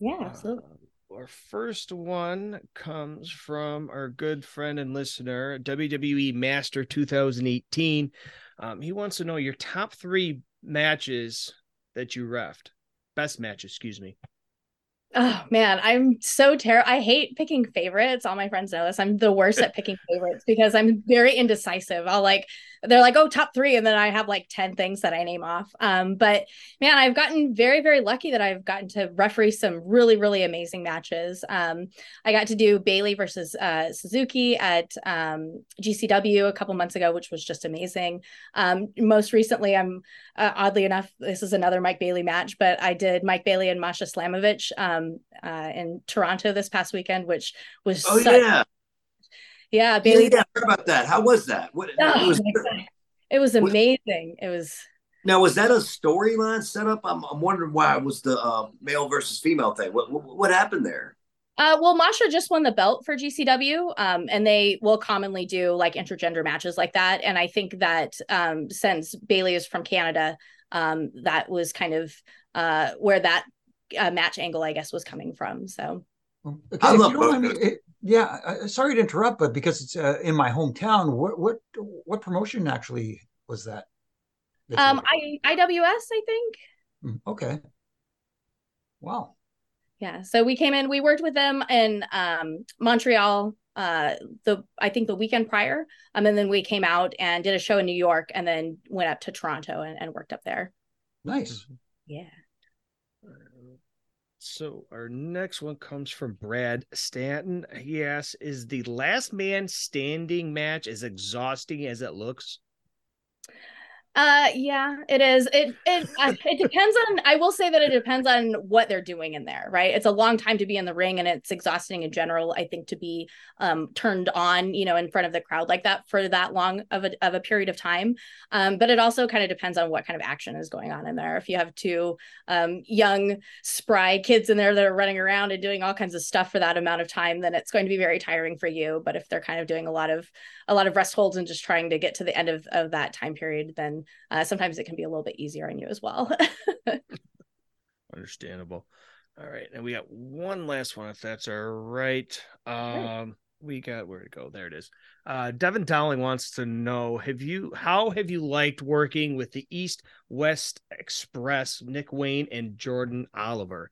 Yeah, absolutely. Uh, our first one comes from our good friend and listener, WWE Master 2018. Um, he wants to know your top three matches that you refed. Best matches, excuse me. Oh man, I'm so terrible. I hate picking favorites. All my friends know this. I'm the worst at picking favorites because I'm very indecisive. I'll like they're like, oh, top three. And then I have like 10 things that I name off. Um, but man, I've gotten very, very lucky that I've gotten to referee some really, really amazing matches. Um, I got to do Bailey versus uh, Suzuki at um, GCW a couple months ago, which was just amazing. Um, most recently, I'm uh, oddly enough, this is another Mike Bailey match, but I did Mike Bailey and Masha Slamovich um, uh, in Toronto this past weekend, which was Oh such- yeah, yeah, Bailey. yeah. I heard about that. How was that? What Oh, it was. It was amazing. It was now was that a storyline set up? I'm, I'm wondering why it was the uh, male versus female thing. What, what what happened there? uh well Masha just won the belt for GCW um and they will commonly do like intergender matches like that and I think that um since Bailey is from Canada um that was kind of uh where that uh, match angle I guess was coming from so Okay, I if love you don't mind me, it- yeah, I- sorry to interrupt, but because it's uh, in my hometown, what what what promotion actually was that? that um? I IWS I think Mm, okay. Wow. yeah so we came in we worked with them in um Montreal uh the I think the weekend prior um and then we came out and did a show in New York and then went up to Toronto and, and worked up there Nice. yeah So our next one comes from Brad Stanton. He asks, "Is the last man standing match as exhausting as it looks?" Uh, yeah, it is. It it uh, it depends on. I will say that it depends on what they're doing in there, right? It's a long time to be in the ring, and it's exhausting in general. I think to be um turned on, you know, in front of the crowd like that for that long of a of a period of time. Um, but it also kind of depends on what kind of action is going on in there. If you have two um young spry kids in there that are running around and doing all kinds of stuff for that amount of time, then it's going to be very tiring for you. But if they're kind of doing a lot of a lot of rest holds and just trying to get to the end of of that time period, then uh, sometimes it can be a little bit easier on you as well. Understandable. All right, and we got one last one, if that's all right. Um, we got where to go. There it is. Uh, Devin Dowling wants to know: Have you how have you liked working with the East West Express, Nick Wayne and Jordan Oliver?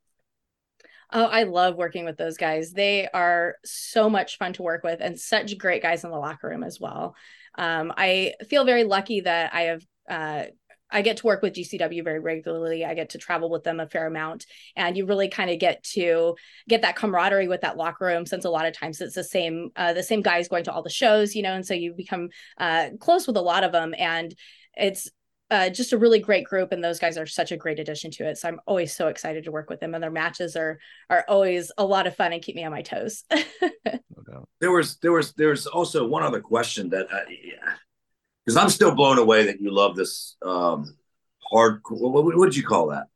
Oh, I love working with those guys. They are so much fun to work with and such great guys in the locker room as well. Um, I feel very lucky that I have. Uh, I get to work with GCW very regularly. I get to travel with them a fair amount, and you really kind of get to get that camaraderie with that locker room. Since a lot of times it's the same, uh, the same guys going to all the shows, you know, and so you become uh, close with a lot of them, and it's uh, just a really great group, and those guys are such a great addition to it. So I'm always so excited to work with them, and their matches are are always a lot of fun and keep me on my toes. No doubt. There was there was there's also one other question that uh yeah, because I'm still blown away that you love this um hard what, what did you call that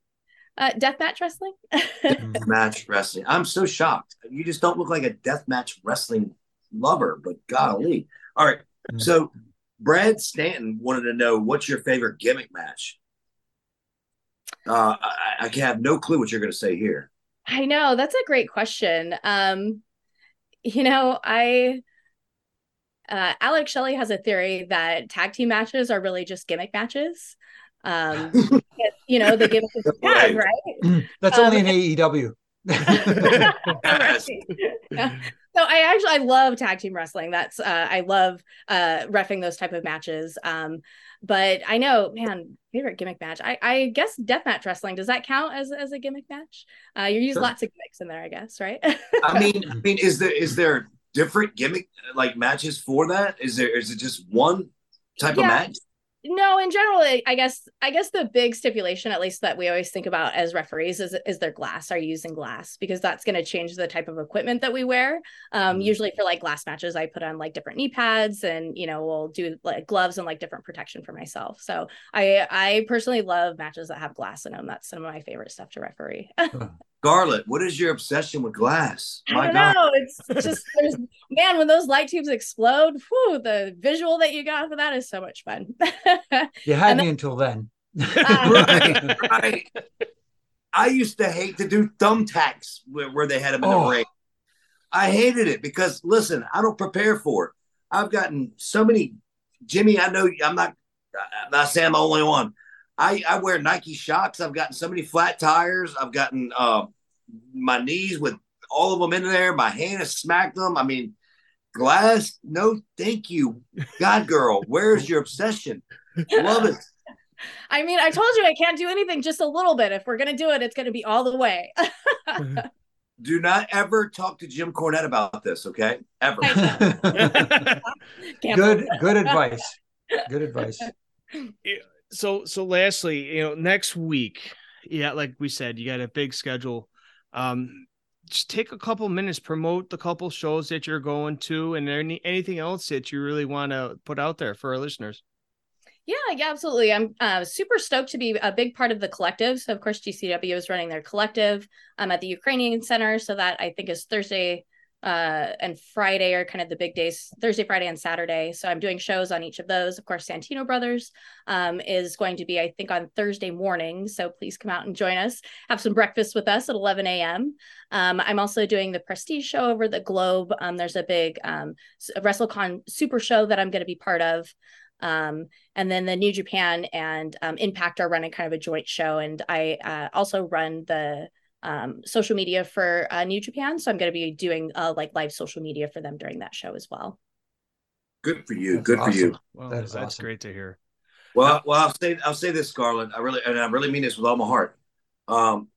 uh, deathmatch wrestling. match wrestling I'm so shocked you just don't look like a death match wrestling lover but golly all right so Brad Stanton wanted to know what's your favorite gimmick match uh I, I can have no clue what you're going to say here I know that's a great question. Um, you know, I uh, Alex Shelley has a theory that tag team matches are really just gimmick matches. Um, you know, the gimmick is the tag, Right. right? That's Um, only in AEW. Yes. Yeah. So I actually I love tag team wrestling. That's uh I love uh refing those type of matches. Um but I know, man, favorite gimmick match. I I guess deathmatch wrestling does that count as as a gimmick match? Uh you use Sure. lots of gimmicks in there, I guess, right? I mean, I mean, is there is there different gimmick like matches for that? Is there is it just one type Yeah. of match? No, in general, I- guess I guess the big stipulation, at least that we always think about as referees, is is their glass. Are you using glass? Because that's going to change the type of equipment that we wear. Um, Mhm. usually for like glass matches, I put on like different knee pads, and you know we'll do like gloves and like different protection for myself. So I I personally love matches that have glass in them. That's some of my favorite stuff to referee. Scarlette, what is your obsession with glass? I don't God. know. It's just there's man when those light tubes explode. Whew, the visual that you got for that is so much fun. You had And me until then. Right, right. I used to hate to do thumbtacks where, where they had them in Oh. the ring. I hated it because listen, I don't prepare for it. I've gotten so many. Jimmy, I know I'm not. I'm not saying I'm the only one. I I wear Nike Shox. I've gotten so many flat tires. I've gotten uh, my knees with all of them in there. My hand has smacked them. I mean, glass. No, thank you, God girl. Where's your obsession? Love it. I mean, I told you I can't do anything just a little bit. If we're gonna do it, it's gonna be all the way. Do not ever talk to Jim Cornette about this, okay? Ever. Good good advice. Good advice. so so lastly you know next week yeah like we said you got a big schedule um just take a couple minutes promote the couple shows that you're going to and any anything else that you really want to put out there for our listeners Yeah, yeah, absolutely. I'm uh, super stoked to be a big part of the collective. So, of course, GCW is running their collective um, at the Ukrainian Center. So, that I think is Thursday uh, and Friday are kind of the big days Thursday, Friday, and Saturday. So, I'm doing shows on each of those. Of course, Santino Brothers um, is going to be, I think, on Thursday morning. So, please come out and join us. Have some breakfast with us at 11 a.m. Um, I'm also doing the Prestige show over the Globe. Um, there's a big um, WrestleCon Super Show that I'm going to be part of. Um, and then the New Japan and um, Impact are running kind of a joint show, and I uh, also run the um, social media for uh, New Japan, so I'm going to be doing uh, like live social media for them during that show as well. Good for you. That's Good for you. well That is that's awesome. great to hear Well, well, I'll say I'll say this, Garland. I really and I really mean this with all my heart. Um,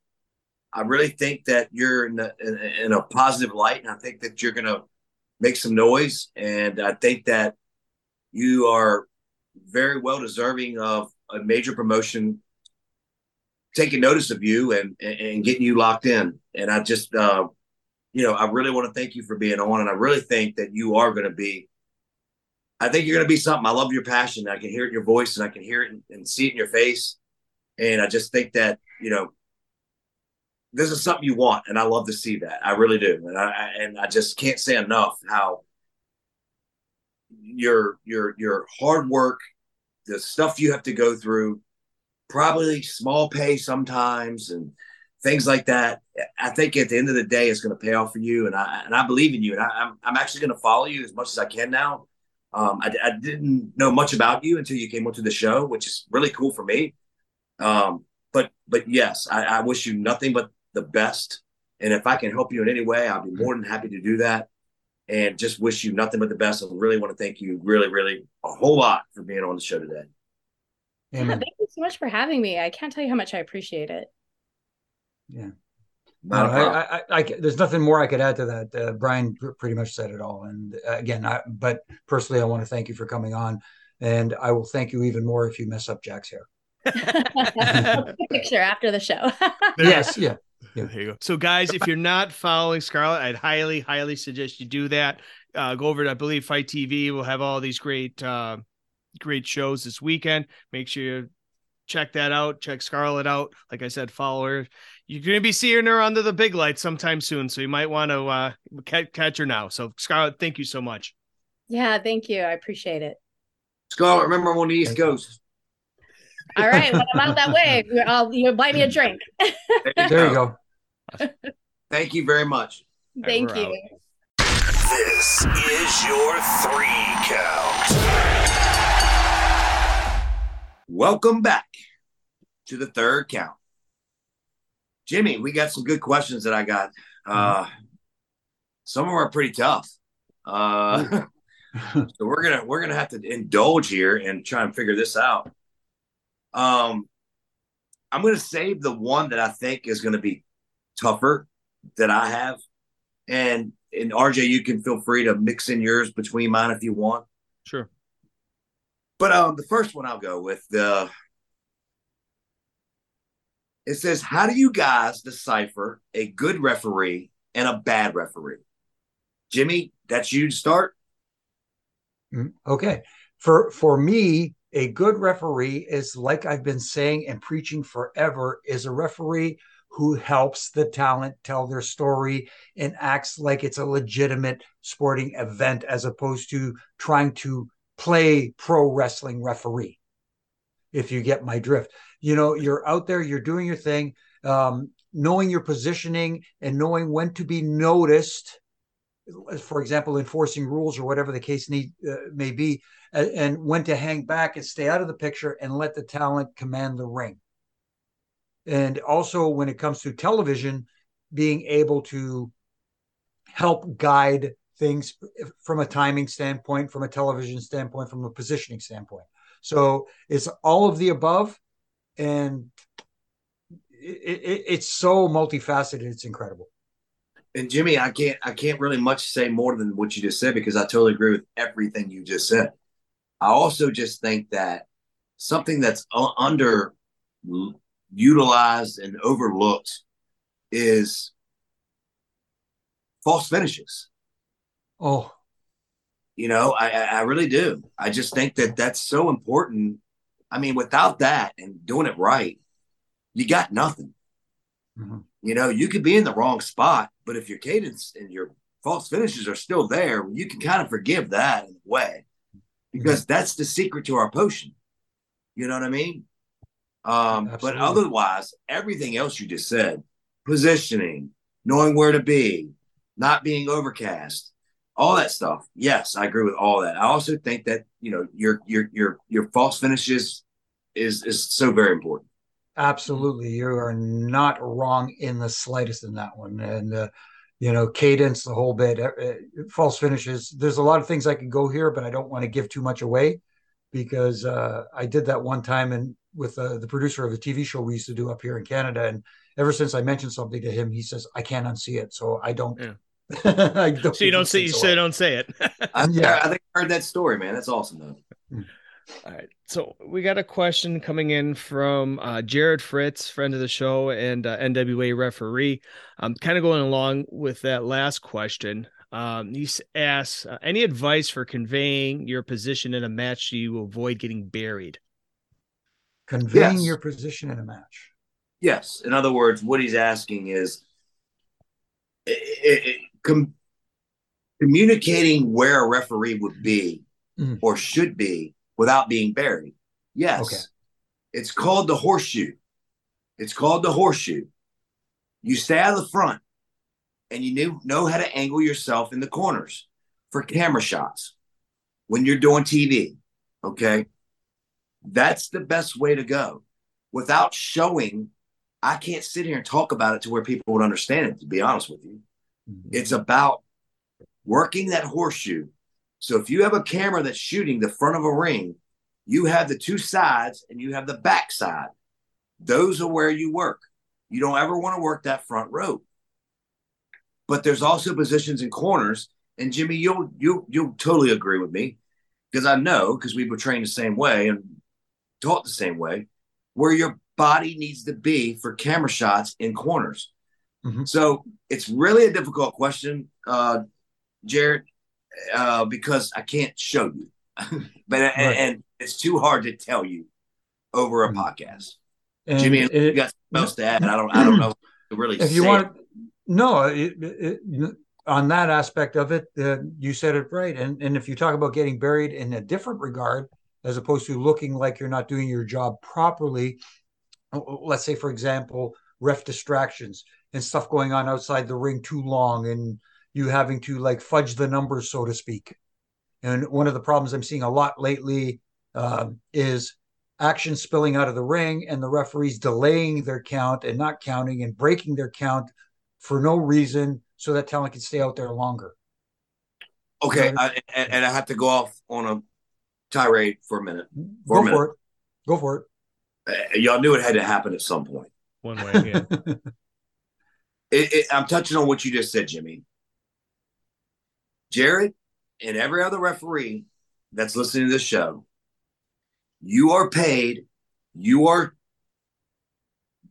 I really think that you're in, the, in, in a positive light, and I think that you're gonna make some noise, and I think that you are very well deserving of a major promotion taking notice of you and and, getting you locked in. And I just, uh, you know, I really want to thank you for being on, and I really think that you are going to be I think you're going to be something. I love your passion. I can hear it in your voice and I can hear it and, and see it in your face. And I just think that, you know, this is something you want. And I love to see that. I really do. And I and I just can't say enough how your, your, your hard work, the stuff you have to go through, probably small pay sometimes and things like that. I think at the end of the day, it's going to pay off for you. And I, and I believe in you. And I, I'm, I'm actually going to follow you as much as I can now. Um, I, I didn't know much about you until you came onto the show, which is really cool for me. Um, but but yes, I, I wish you nothing but the best. And if I can help you in any way, I'll be more than happy to do that. And just wish you nothing but the best. I really want to thank you really, really a whole lot for being on the show today. Yeah, thank you so much for having me. I can't tell you how much I appreciate it. Yeah. No. I, I, I, I- there's nothing more I could add to that. Uh, Brian pretty much said it all. And uh, again, I, but personally, I want to thank you for coming on, and I will thank you even more if you mess up Jack's hair. I'll take a picture after the show. Yes, yeah. There you go. So, guys, if you're not following Scarlette, I'd highly, highly suggest you do that. Uh, go over to, I believe, FITE TV. We'll have all these great, uh, great shows this weekend. Make sure you check that out. Check Scarlette out. Like I said, follow her. You're going to be seeing her under the big lights sometime soon. So, you might want to uh, catch, catch her now. So, Scarlette, thank you so much. yeah, thank you. I appreciate it. Scarlette, remember I'm on the East Thank you. Coast. All right, when I'm out that way, I'll you buy me a drink. There you go. Thank you very much. Thank we're you. out. This is your three count. Welcome back to the third count. Jimmy, we got some good questions that I got. Uh, some of them are pretty tough. Uh, so we're gonna we're gonna have to indulge here and try and figure this out. Um, I'm gonna save the one that I think is gonna be tougher that I have, and and RJ, you can feel free to mix in yours between mine if you want. Sure. But um, the first one I'll go with the. It says, "How do you guys decipher a good referee and a bad referee?" Jimmy, that's you to start. Mm, Okay. For for me, a good referee is like I've been saying and preaching forever is a referee who helps the talent tell their story and acts like it's a legitimate sporting event as opposed to trying to play pro wrestling referee. If you get my drift, you know, you're out there, you're doing your thing, um, knowing your positioning and knowing when to be noticed. For example, enforcing rules or whatever the case need uh, may be, and, and when to hang back and stay out of the picture and let the talent command the ring and also when it comes to television being able to help guide things from a timing standpoint from a television standpoint from a positioning standpoint. So it's all of the above and it, it, it's so multifaceted it's incredible. And jimmy i can't i can't really much say more than what you just said because i totally agree with everything you just said. I also just think that something that's under utilized and overlooked is false finishes. Oh, you know, I, I really do. I just think that that's so important. I mean, without that and doing it right, you got nothing. Mm-hmm. You know, you could be in the wrong spot, but if your cadence and your false finishes are still there, you can kind of forgive that in a way because mm-hmm. that's the secret to our potion. You know what I mean? Um, but otherwise, everything else you just said, positioning, knowing where to be, not being overcast, all that stuff. Yes, I agree with all that. I also think that you know your your your your false finishes is is so very important. Absolutely, you are not wrong in the slightest in that one, and uh, you know cadence the whole bit. Uh, uh false finishes. There's a lot of things I can go here, but I don't want to give too much away because uh, I did that one time and with uh, the producer of a TV show we used to do up here in Canada. And ever since I mentioned something to him, he says, I can't unsee it. So I don't. Yeah. I don't so you don't say, you say, don't say it. yeah. I think I heard that story, man. That's awesome, though. Hmm. All right. So we got a question coming in from uh, Jared Fritz, friend of the show and uh, NWA referee. I'm kind of going along with that last question. Um, he asks, uh, any advice for conveying your position in a match to avoid getting buried? conveying yes. your position in a match. Yes. In other words, what he's asking is it, it, com- communicating where a referee would be mm. or should be without being buried. Yes. Okay. It's called the horseshoe. It's called the horseshoe. You stay out of the front and you knew, know how to angle yourself in the corners for camera shots when you're doing TV. Okay. That's the best way to go without showing. I can't sit here and talk about it to where people would understand it, to be honest with you. Mm-hmm. It's about working that horseshoe. So if you have a camera that's shooting the front of a ring, you have the two sides and you have the back side. Those are where you work. You don't ever want to work that front row. But there's also positions in corners. And Jimmy, you'll you you'll totally agree with me because I know because we were trained the same way and taught the same way, where your body needs to be for camera shots in corners. Mm-hmm. So it's really a difficult question, uh, Jared, uh, because I can't show you, but right. and, and, it's too hard to tell you over a mm-hmm. podcast. And Jimmy, it, you got something else to add? I don't, I don't know. Really, if you want, it. no, it, it, on that aspect of it, uh, you said it right. And and if you talk about getting buried in a different regard, as opposed to looking like you're not doing your job properly. Let's say, for example, ref distractions and stuff going on outside the ring too long and you having to like fudge the numbers, so to speak. And one of the problems I'm seeing a lot lately um, is action spilling out of the ring and the referees delaying their count and not counting and breaking their count for no reason so that talent can stay out there longer. Okay, I, and, and I have to go off on a tirade for a minute. For Go a minute. for it. Go for it. Uh, y'all knew it had to happen at some point. One way, yeah. it, it, I'm touching on what you just said, Jimmy. Jared and every other referee that's listening to this show, you are paid. Your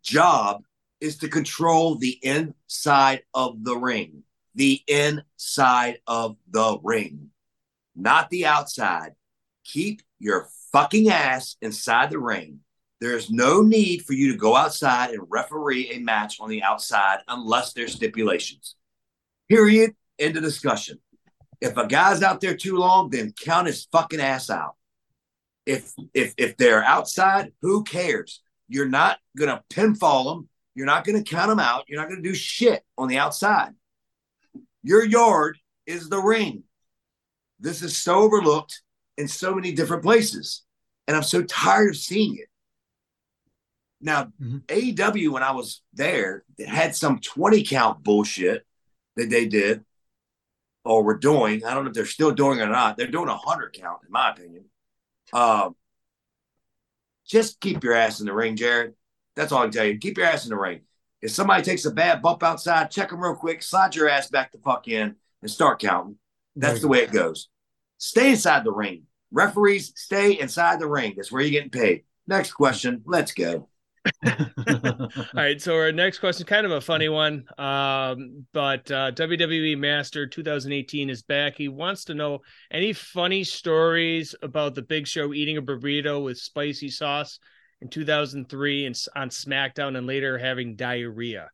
job is to control the inside of the ring. The inside of the ring, not the outside keep your fucking ass inside the ring. There's no need for you to go outside and referee a match on the outside unless there's stipulations. Period. End of discussion. If a guy's out there too long, then count his fucking ass out. If if if they're outside, who cares? You're not gonna pinfall them. You're not gonna count them out. You're not gonna do shit on the outside. Your yard is the ring. This is so overlooked in so many different places. And I'm so tired of seeing it. Now, Mhm. AEW, when I was there, had some 20 count bullshit that they did or were doing. I don't know if they're still doing it or not. They're doing a 100 count, in my opinion. Um, just keep your ass in the ring, Jared. That's all I can tell you. Keep your ass in the ring. If somebody takes a bad bump outside, check them real quick, slide your ass back the fuck in, and start counting. That's the way it goes. Stay inside the ring. Referees, stay inside the ring. That's where you're getting paid. Next question. Let's go. All right, so our next question, kind of a funny one, um, but uh, WWE Master 2018 is back. He wants to know any funny stories about the Big Show eating a burrito with spicy sauce in 2003 and on SmackDown, and later having diarrhea.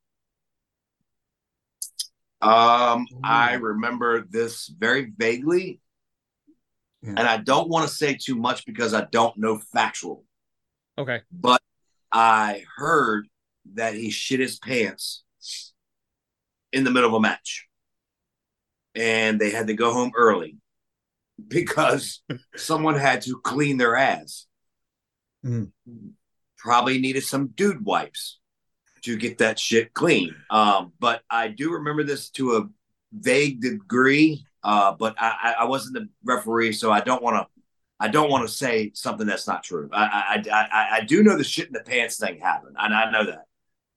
Um, I remember this very vaguely, Yeah. and I don't want to say too much because I don't know factual, Okay, but I heard that he shit his pants in the middle of a match, and they had to go home early because someone had to clean their ass. Mm. Probably needed some dude wipes to get that shit clean. Um, but I do remember this to a vague degree. Uh, but I, I- I wasn't the referee, so I don't want to. I don't want to say something that's not true. I, I, I, I- I do know the shit in the pants thing happened, and I know that.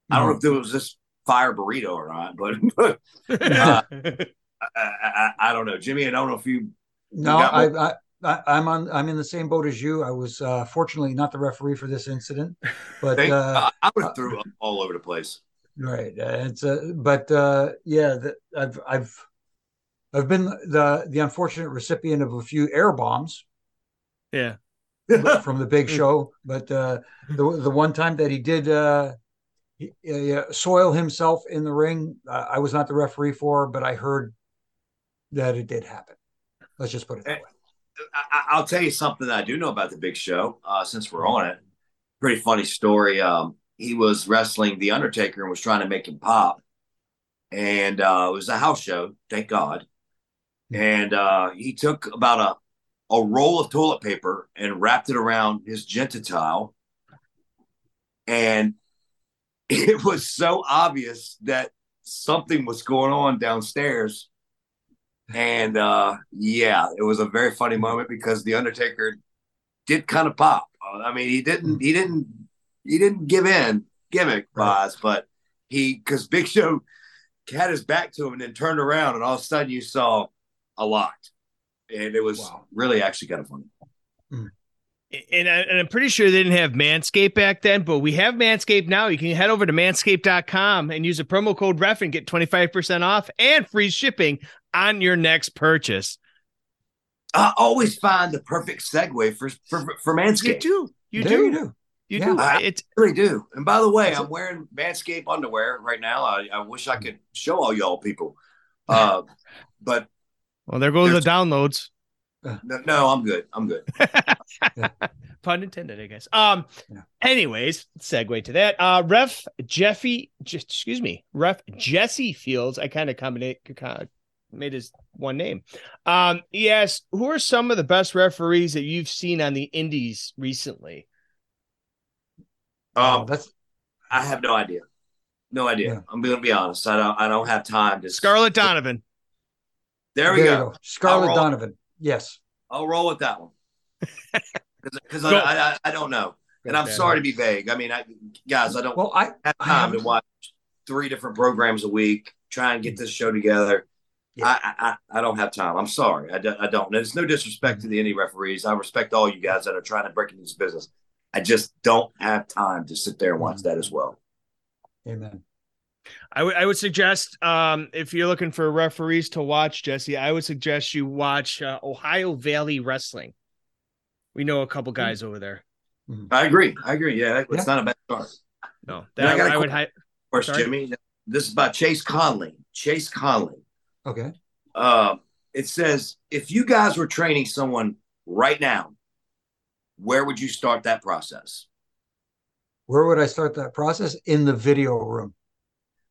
I don't know if there was this fire burrito or not, but, but Uh, I, I, I, I don't know, Jimmy. I don't know if you. No, got I, I, I I'm on. I'm in the same boat as you. I was uh, fortunately not the referee for this incident, but Thank- uh, I, I would have threw up all over the place. right. Uh, it's uh, but uh, yeah, the, I've I've I've been the the unfortunate recipient of a few air bombs yeah, from the Big Show, but uh, the the one time that he did uh, he, uh, soil himself in the ring, uh, I was not the referee for, but I heard that it did happen. Let's just put it that way. I, I'll tell you something that I do know about the Big Show. Uh, since we're on it, pretty funny story. Um, he was wrestling the Undertaker and was trying to make him pop, and uh, it was a house show. Thank God. And uh, he took about a a roll of toilet paper and wrapped it around his genitile, and it was so obvious that something was going on downstairs. And uh yeah it was a very funny moment because the undertaker did kind of pop. I mean he didn't he didn't he didn't give in gimmick wise but he because big show had his back to him and then turned around and all of a sudden you saw a lot and it was Wow. really actually kind of funny and, I, and I'm pretty sure they didn't have Manscaped back then, but we have Manscaped now. You can head over to manscaped.com and use a promo code REF and get 25% off and free shipping on your next purchase. i always find the perfect segue for for, for You manscaped do. You there do. you do. You Yeah. do. I- It's I really do. And by the way, I'm wearing Manscaped underwear right now. I, I wish I could show all y'all people. Uh, but well, there goes the downloads. no, no, I'm good. I'm good. Pun intended, I guess. Um, Yeah. anyways, segue to that. Uh, ref Jeffy, j- excuse me, ref Jesse Fields. I kind of combinate, kind of made his one name. Um, yes, who are some of the best referees that you've seen on the Indies recently? Wow, Um, that's I have no idea. No idea. Yeah. I'm going to be honest. I don't. I don't have time to. Scarlette Donovan. There we you go. Scarlette roll. Donovan. Yes. I'll roll with that one. Because I, I, I, I don't know, and I'm sorry to be vague. I mean, I, guys, I don't Well, I have I time to haven't- watch three different programs a week. Try and get this show together. Yeah. I, I I- I don't have time. I'm sorry. I, do, I don't. And it's no disrespect to the indie referees. I respect all you guys that are trying to break into this business. I just don't have time to sit there and watch mm-hmm. that as well. Amen. I would I would suggest um if you're looking for referees to watch, Jesse, I would suggest you watch uh, Ohio Valley Wrestling. We know a couple guys over there. I agree. I agree. Yeah, it's Yeah. not a bad start. No, And I that, got a I would. qu- Hi- Of course, Sorry? Jimmy. This is about Chase Conley. Chase Conley. Okay. Uh, it says if you guys were training someone right now, where would you start that process? Where would I start that process? In the video room.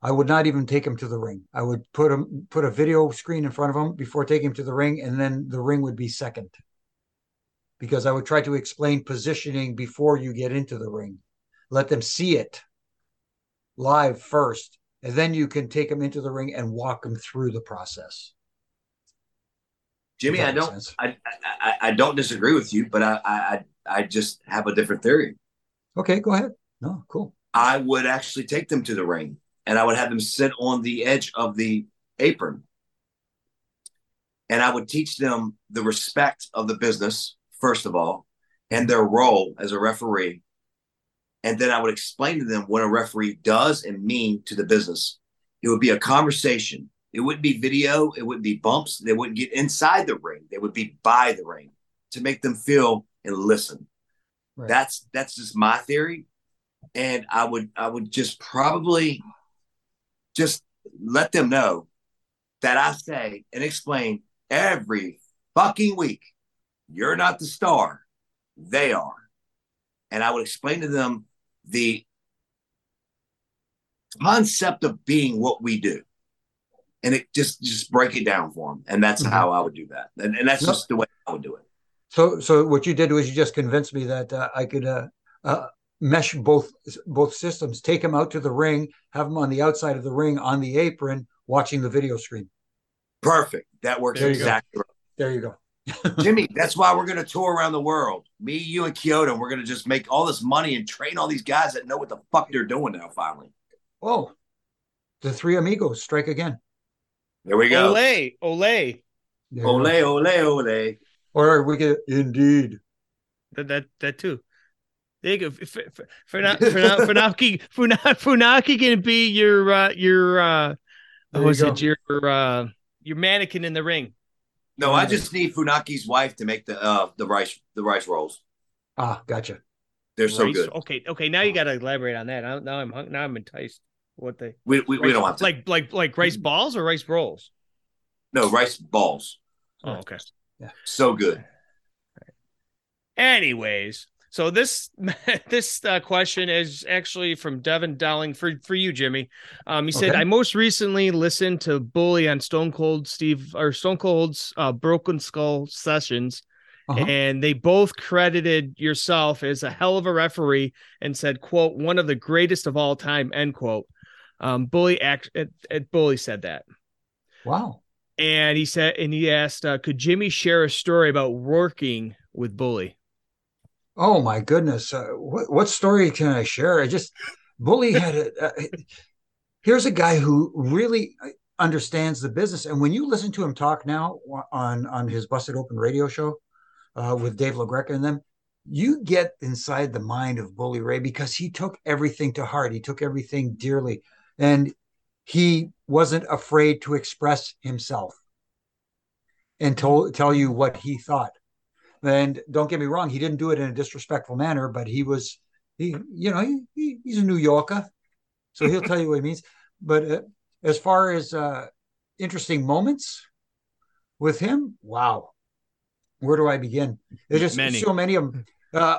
I would not even take him to the ring. I would put him put a video screen in front of him before taking him to the ring, and then the ring would be second. Because I would try to explain positioning before you get into the ring. Let them see it live first, and then you can take them into the ring and walk them through the process. Jimmy, I don't. I, I, I don't disagree with you, but I, I, I just have a different theory. Okay, go ahead. No, cool. I would actually take them to the ring, and I would have them sit on the edge of the apron, and I would teach them the respect of the business first of all, and their role as a referee, and then I would explain to them what a referee does and mean to the business. It would be a conversation. It wouldn't be video. It wouldn't be bumps. They wouldn't get inside the ring. They would be by the ring to make them feel and listen. Right. That's that's just my theory, and I would I would just probably just let them know that I say and explain every fucking week. You're not the star, they are, and I would explain to them the concept of being what we do. And it just just break it down for them and that's Mhm. how i would do that. And, and that's just the way i would do it. So, so what you did was you just convinced me that uh, I could uh, uh, mesh both both systems, take him out to the ring, have him on the outside of the ring on the apron, watching the video screen. perfect that works There you go. exactly There you go. jimmy that's why we're going to tour around the world me you and kyoto and we're going to just make all this money and train all these guys that know what the fuck they're doing now finally Oh, the three amigos strike again. there we go Ole, Olay. There you ole ole ole Or we get indeed. That that that too. There you go. For for for not Funaki Funaki Funaki can be your uh your uh There what was you it your uh your mannequin in the ring. no i just need funaki's wife to make the uh the rice the rice rolls Ah, gotcha. they're so good Okay, okay. Now you got to elaborate on that. Now, now I'm hung- now I'm enticed. What they we, we, we don't want to like like like rice balls or rice rolls? no rice balls Oh, okay. Yeah. So good Anyways, so this this uh, question is actually from Devin Dowling for for you, Jimmy. Um, he said, Okay. "I most recently listened to Bully on Stone Cold Steve or Stone Cold's uh, Broken Skull sessions." Uh-huh. And they both credited yourself as a hell of a referee and said, "quote one of the greatest of all time." End quote. Um, Bully act at, at Bully said that, Wow. and he said, and he asked, uh, "Could Jimmy share a story about working with Bully?" Oh my goodness. Uh, what what story can I share? I just Bully had a. Uh, here's a guy who really understands the business, and when you listen to him talk now on on his Busted Open radio show uh, with Dave LaGreca and them, you get inside the mind of Bully Ray because he took everything to heart. He took everything dearly, and he wasn't afraid to express himself and told, tell you what he thought. And don't get me wrong, he didn't do it in a disrespectful manner, but he was, he, you know, he, he, he's a New Yorker, so he'll tell you what he means. But uh, as far as uh, interesting moments with him, wow, where do I begin? There's just Many. so many of them. Uh,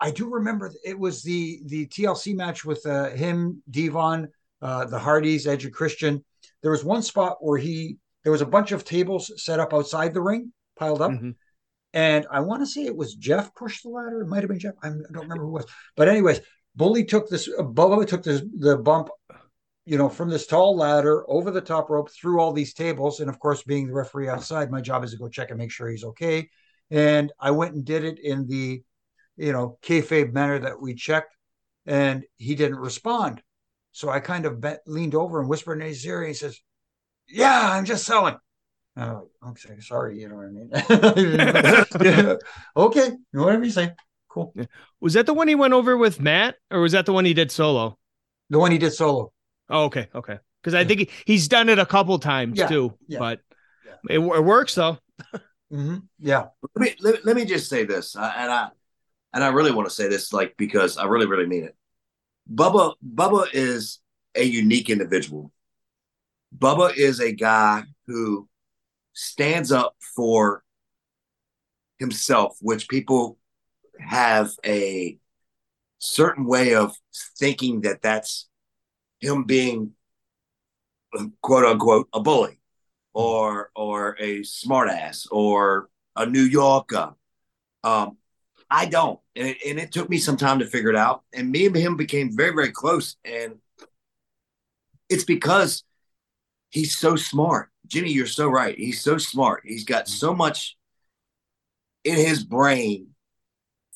I, do remember it was the the TLC match with uh, him, Devon, uh, the Hardys, Edge and Christian. There was one spot where he there was a bunch of tables set up outside the ring, piled up. Mhm. And I want to say it was Jeff pushed the ladder. It might have been Jeff. I'm, don't remember who it was. But anyways, Bully took this. Bubba took this the bump, you know, from this tall ladder over the top rope through all these tables. And of course, being the referee outside, my job is to go check and make sure he's okay. And I went and did it in the, you know, kayfabe manner that we checked, and he didn't respond. So I kind of bent, leaned over and whispered in his ear. He says, "Yeah, I'm just selling." And I'm like, okay, sorry, you know what I mean? Yeah. Okay, whatever you say. Cool. Was that the one he went over with Matt, or was that the one he did solo? The one he did solo. Oh, okay, okay. Because I Yeah. think he's done it a couple times Yeah, too, yeah, but yeah. It, it works though. hmm Yeah. let me let, let me just say this, uh, and I and I really want to say this, like because I really, really mean it. Bubba, Bubba is a unique individual. Bubba is a guy who stands up for himself, which people have a certain way of thinking that that's him being quote unquote a bully or or a smartass or a New Yorker. Um, I don't, and it, and it took me some time to figure it out. And me and him became very very close, and it's because he's so smart. Jimmy, you're so right. He's so smart. He's got so much in his brain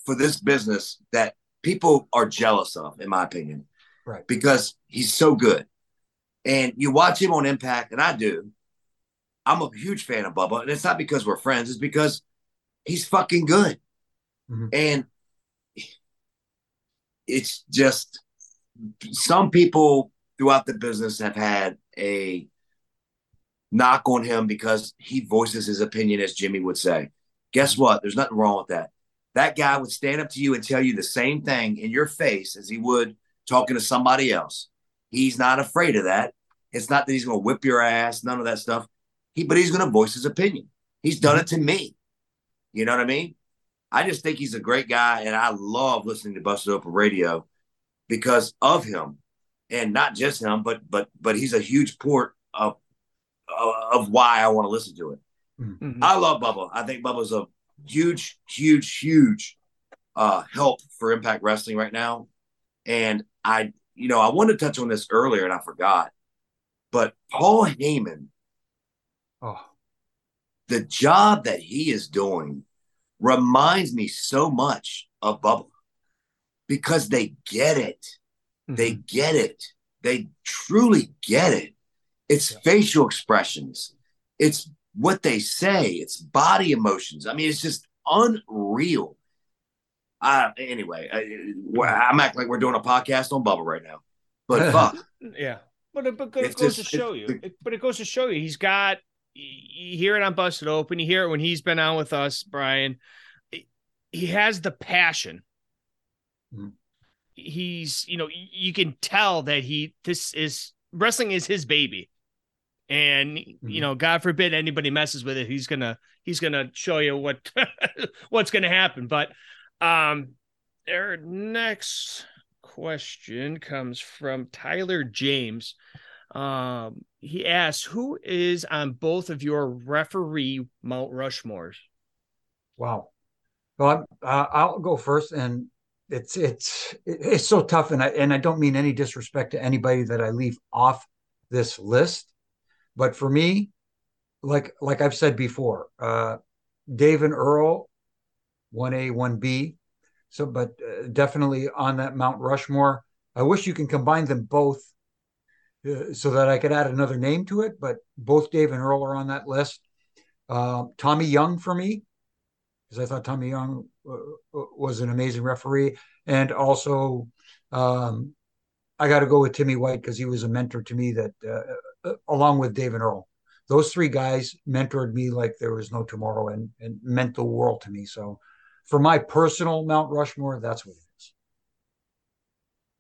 for this business that people are jealous of, in my opinion. Right. Because he's so good. And you watch him on Impact, and I do. I'm a huge fan of Bubba, and it's not because we're friends, it's because he's fucking good. Mhm. And it's just some people throughout the business have had a knock on him because he voices his opinion, as Jimmy would say. Guess what? There's nothing wrong with that. That guy would stand up to you and tell you the same thing in your face as he would talking to somebody else. He's not afraid of that. It's not that he's going to whip your ass, none of that stuff. He, but he's going to voice his opinion. He's done it to me. You know what I mean? I just think he's a great guy, and I love listening to Busted Open Radio because of him, and not just him, but but but he's a huge port of of, of why I want to listen to it. Mhm. I love Bubba. I think Bubba's a huge, huge, huge uh, help for Impact Wrestling right now. And I, you know, I wanted to touch on this earlier and I forgot, but Paul Heyman, Oh, the job that he is doing reminds me so much of Bubba because they get it. They get it. They truly get it. It's facial expressions. It's what they say. It's body emotions. I mean, it's just unreal. Uh, anyway, I, I'm acting like we're doing a podcast on Bubba right now, but fuck, Yeah, but it, but it goes just- to show you. It, but it goes to show you he's got. You hear it on Busted Open. You hear it when he's been on with us, Brian. He has the passion. Mhm. He's, you know, you can tell that he this is wrestling is his baby, and you Mhm. know, God forbid anybody messes with it, he's gonna he's gonna show you what what's gonna happen. But um, our next question comes from Tyler James. Um, he asks, "Who is on both of your referee Mount Rushmores?" wow. Well, uh, I'll go first, and it's it's it's so tough, and I and I don't mean any disrespect to anybody that I leave off this list, but for me, like like I've said before, uh, Dave and Earl, one A, one B. So, but uh, definitely on that Mount Rushmore. I wish you can combine them both uh, so that I could add another name to it. But both Dave and Earl are on that list. Uh, Tommy Young for me, because I thought Tommy Young uh, was an amazing referee, and also um, I got to go with Timmy White because he was a mentor to me that, uh, uh, along with Dave and Earl, those three guys mentored me like there was no tomorrow and, and meant the world to me. So, for my personal Mount Rushmore, that's what it is.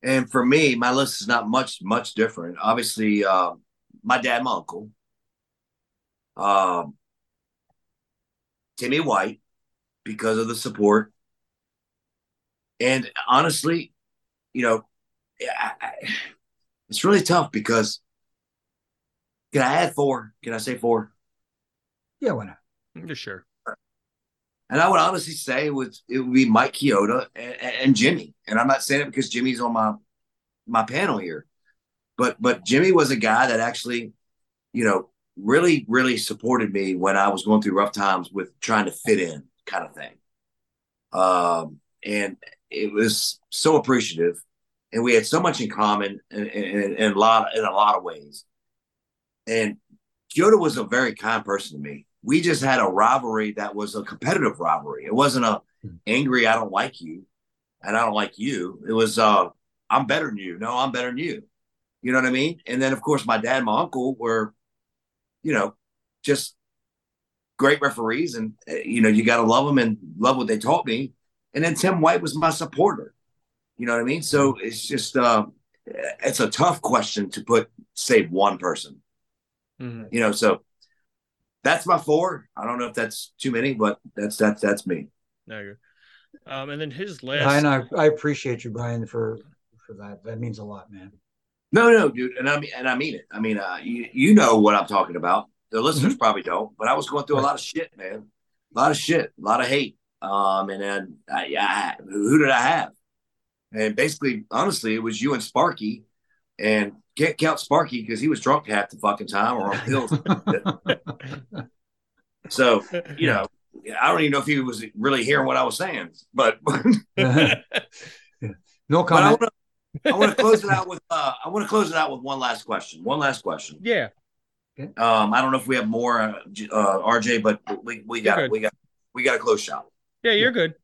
And for me, my list is not much much different. Obviously, uh, my dad, my uncle, um, Timmy White, because of the support, and honestly, you know, I, I, it's really tough because can I add four? Can I say four? Yeah, why not? Yeah, sure. And I would honestly say it would it would be Mike Chioda and, and Jimmy. And I'm not saying it because Jimmy's on my my panel here, but but Jimmy was a guy that actually, you know, really really supported me when I was going through rough times with trying to fit in, kind of thing. Um, and it was so appreciative, and we had so much in common in, in, in a lot in a lot of ways. And Chioda was a very kind person to me. We just had a rivalry that was a competitive rivalry. It wasn't a angry, I don't like you, and I don't like you. It was uh I'm better than you. No, I'm better than you. You know what I mean? And then of course my dad and my uncle were, you know, just great referees, and uh, you know you got to love them and love what they taught me. and then Tim White was my supporter. You know what I mean? So it's just uh, it's a tough question to put save one person. Mhm. You know, so that's my four. I don't know if that's too many, but that's that's that's me. There you go. Um, and then his last. and I, I appreciate you, Brian, for for that. That means a lot, man. No, no, dude, and I mean, and I mean it. I mean, uh, you you know what I'm talking about. The listeners probably don't, but I was going through a lot of shit, man. A lot of shit, a lot of hate. Um, and then I, I, who did I have? And basically, honestly, it was you and Sparky, and can't count Sparky because he was drunk half the fucking time or on pills. so you know, I don't even know if he was really hearing what I was saying, but no comment. want to I want to close it out with uh, I want to close it out with one last question. One last question. yeah. Um, I don't know if we have more, uh, uh, RJ, but we we got You're we got we got a close shot. Yeah, you're good.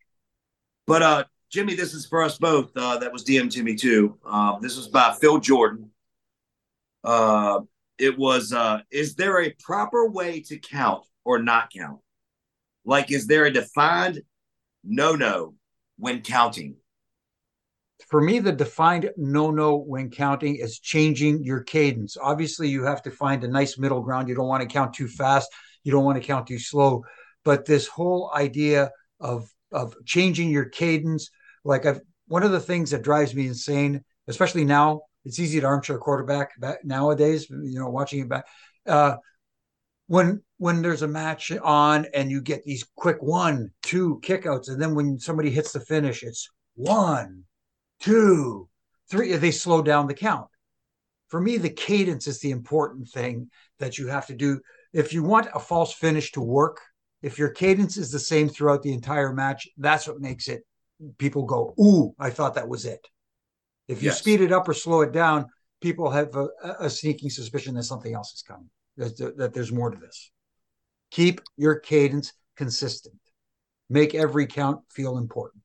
But uh, Jimmy, this is for us both. Uh, that was DM to me too. Um, this was by Phil Jordan. Uh, it was. Uh, is there a proper way to count or not count? Like, is there a defined no-no when counting? For me, the defined no-no when counting is changing your cadence. Obviously, you have to find a nice middle ground. You don't want to count too fast. You don't want to count too slow. But this whole idea of of changing your cadence, like I've one of the things that drives me insane, especially now, it's easy to armchair quarterback back nowadays. You know, watching it back. Uh, when when there's a match on and you get these quick one, two kickouts, and then when somebody hits the finish, it's one, two, three. They slow down the count. For me, the cadence is the important thing that you have to do. If you want a false finish to work, if your cadence is the same throughout the entire match, that's what makes it. People go, "Ooh, I thought that was it." If you Yes. speed it up or slow it down, people have a, a sneaking suspicion that something else is coming. That, that there's more to this. Keep your cadence consistent. Make every count feel important.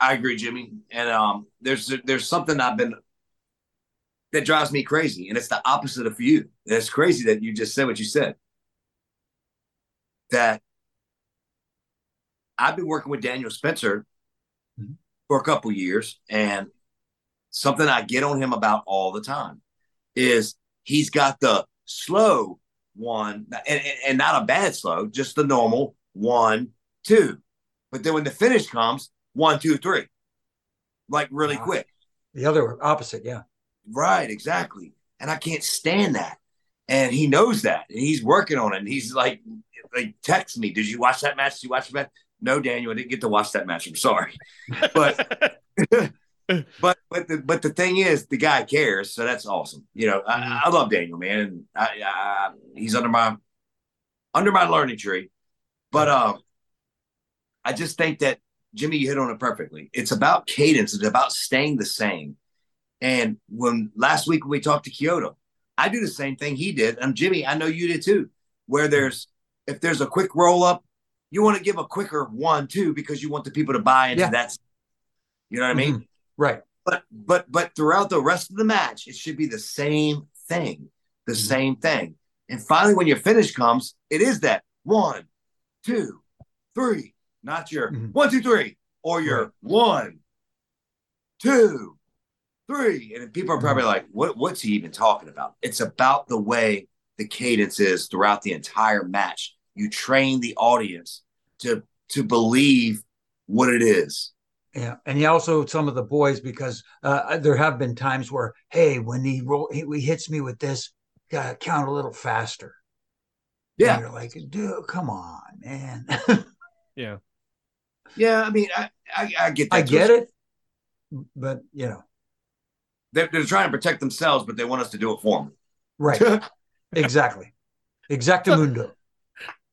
I agree, Jimmy. And um, there's there's something I've been that drives me crazy, and it's the opposite of you. And it's crazy that you just said what you said. That I've been working with Daniel Spencer. For a couple years, and something I get on him about all the time is he's got the slow one, and, and, and not a bad slow, just the normal one, two. But then when the finish comes, one, two, three, like really Wow. quick. The other opposite, yeah. Right, exactly. And I can't stand that. And he knows that. And he's working on it. And he's like, like, text me, did you watch that match? Did you watch the match? No, Daniel, I didn't get to watch that match. I'm sorry. But but but the but the thing is, the guy cares, so that's awesome. You know, I, I love Daniel, man. I, I, he's under my under my learning tree. But um, I just think that Jimmy, you hit on it perfectly. It's about cadence. It's about staying the same. And when last week when we talked to Chioda, I do the same thing he did. And Jimmy, I know you did too. Where there's if there's a quick roll up, you want to give a quicker one too because you want the people to buy into Yeah. that. You know what I mean? Mhm. Right. but but but throughout the rest of the match, it should be the same thing, the Mhm. same thing. And finally, when your finish comes, it is that one, two, three, not your Mhm. one, two, three, or your Right. one, two, three. And people are probably like, what what's he even talking about? It's about the way the cadence is throughout the entire match. You train the audience to to believe what it is. Yeah, and he also some of the boys because uh, there have been times where, hey, when he roll, he, he hits me with this, gotta count a little faster. Yeah. And you're like, dude, come on, man. yeah. Yeah, I mean, I I, I get that. I get it, but you know, They're, they're trying to protect themselves, but they want us to do it for them. right? exactly, exactamundo.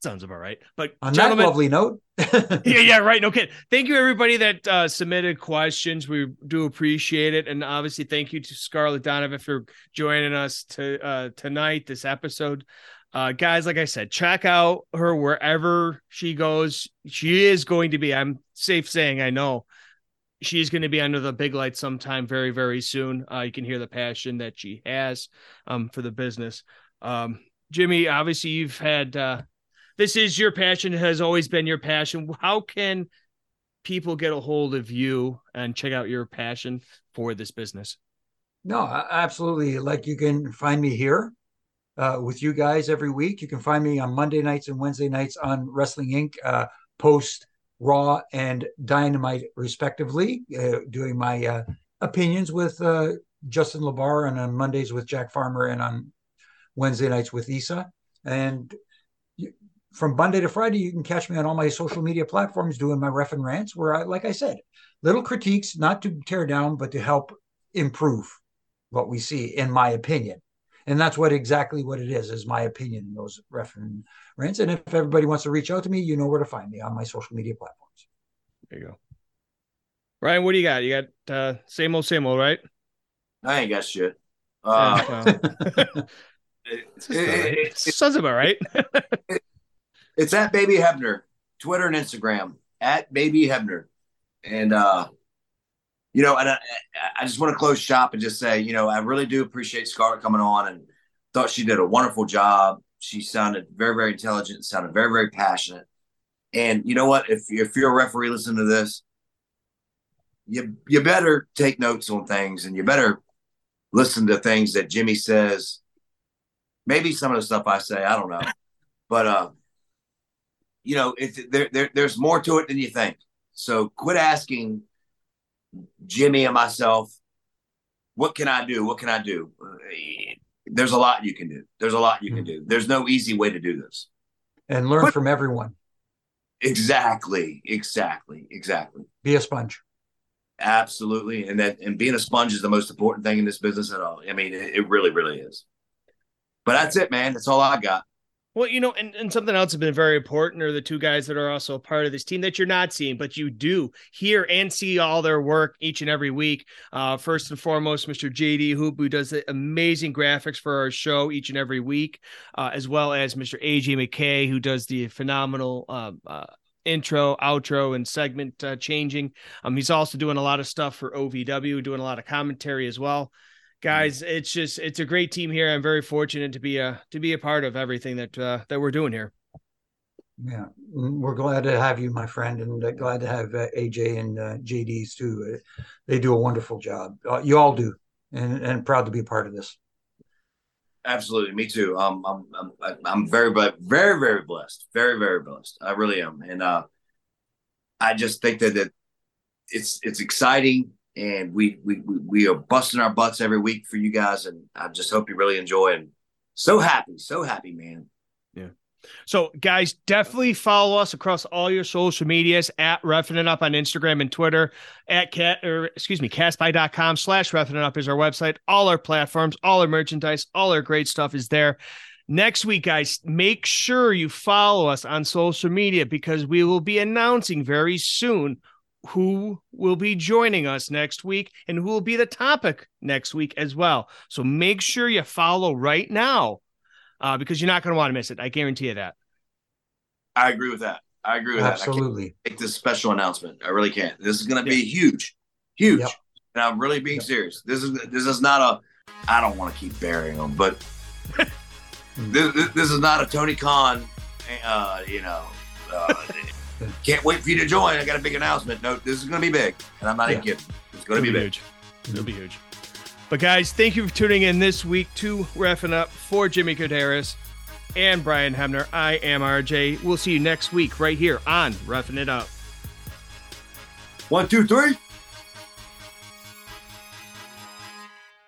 Sounds about right. But On that lovely note, yeah, yeah, right. No kidding. Thank you, everybody that uh, submitted questions. We do appreciate it, and obviously, thank you to Scarlette Donovan for joining us to uh, tonight. This episode, uh, guys. Like I said, check out her wherever she goes. She is going to be. I'm safe saying. I know she's going to be under the big light sometime very, very soon. Uh, you can hear the passion that she has um, for the business. Um, Jimmy, obviously, you've had. This is your passion it has always been your passion how can people get a hold of you and check out your passion for this business? No, absolutely. Like you can find me here uh, with you guys every week. You can find me on Monday nights and Wednesday nights on Wrestling Inc. Uh, post Raw and Dynamite, respectively, uh, doing my uh, opinions with uh, Justin LaBar and on Mondays with Jack Farmer and on Wednesday nights with Isa. And from Monday to Friday, you can catch me on all my social media platforms doing my ref and rants, where I, like I said, little critiques, not to tear down, but to help improve what we see, in my opinion. And that's what exactly what it is, is my opinion in those ref and rants. And if everybody wants to reach out to me, you know where to find me on my social media platforms. There you go. Ryan, what do you got? You got uh, same old, same old, right? I ain't got shit. Uh, yeah, well. it, it, it, sounds about right. It's at Baby Hebner, Twitter and Instagram at Baby Hebner, and uh, you know, and I, I just want to close shop and just say, you know, I really do appreciate Scarlette coming on and thought she did a wonderful job. She sounded very, very intelligent, sounded very, very passionate. And you know what? If if you're a referee listening to this, you you better take notes on things and you better listen to things that Jimmy says. Maybe some of the stuff I say, I don't know, but uh, you know, it's there, there. There's more to it than you think. So quit asking Jimmy and myself, what can I do? What can I do? Uh, there's a lot you can do. There's a lot you can hmm. do. There's no easy way to do this. And learn but, from everyone. Exactly. Exactly. Exactly. Be a sponge. Absolutely. And that and being a sponge is the most important thing in this business at all. I mean, it, it really, really is. But that's it, man. That's all I got. Well, you know, and, and something else has been very important are the two guys that are also a part of this team that you're not seeing, but you do hear and see all their work each and every week. Uh, first and foremost, Mr. JD Hoop, who does the amazing graphics for our show each and every week, uh, as well as Mr. AJ McKay, who does the phenomenal uh, uh, intro, outro, and segment uh, changing. Um, he's also doing a lot of stuff for OVW, doing a lot of commentary as well guys it's just it's a great team here. I'm very fortunate to be a to be a part of everything that uh, that we're doing here. Yeah. We're glad to have you my friend and uh, glad to have uh, aj and uh, jd's too. Uh, they do a wonderful job. Uh, you all do and, and proud to be a part of this. Absolutely. Me too. Um, i'm i'm i'm very very very blessed. Very very blessed. I really am. And uh i just think that that it's it's exciting and we we we are busting our butts every week for you guys, and I just hope you really enjoy. And so happy, so happy, man. Yeah. So, guys, definitely follow us across all your social medias at Refin It Up on Instagram and Twitter. At cat or excuse me, castpie.com slash Refin It Up is our website. All our platforms, all our merchandise, all our great stuff is there. Next week, guys, make sure you follow us on social media because we will be announcing very soon who will be joining us next week and who will be the topic next week as well. So make sure you follow right now uh, because you're not going to want to miss it. I guarantee you that. I agree with that. I agree with Absolutely. that. I make this special announcement. I really can't. This is going to be huge, huge. Yep. And I'm really being yep. serious. This is this is not a. I don't want to keep burying them, but this, this, is not a Tony Khan. Uh, you know. Uh, can't wait for you to join. I got a big announcement. No, this is going to be big, and I'm not yeah. even kidding. It's going to be, be huge. It'll be huge. But guys, thank you for tuning in this week to Reffing Up for Jimmy Korderas and Brian Hebner. I am RJ. We'll see you next week right here on Refin It Up. One, two, three.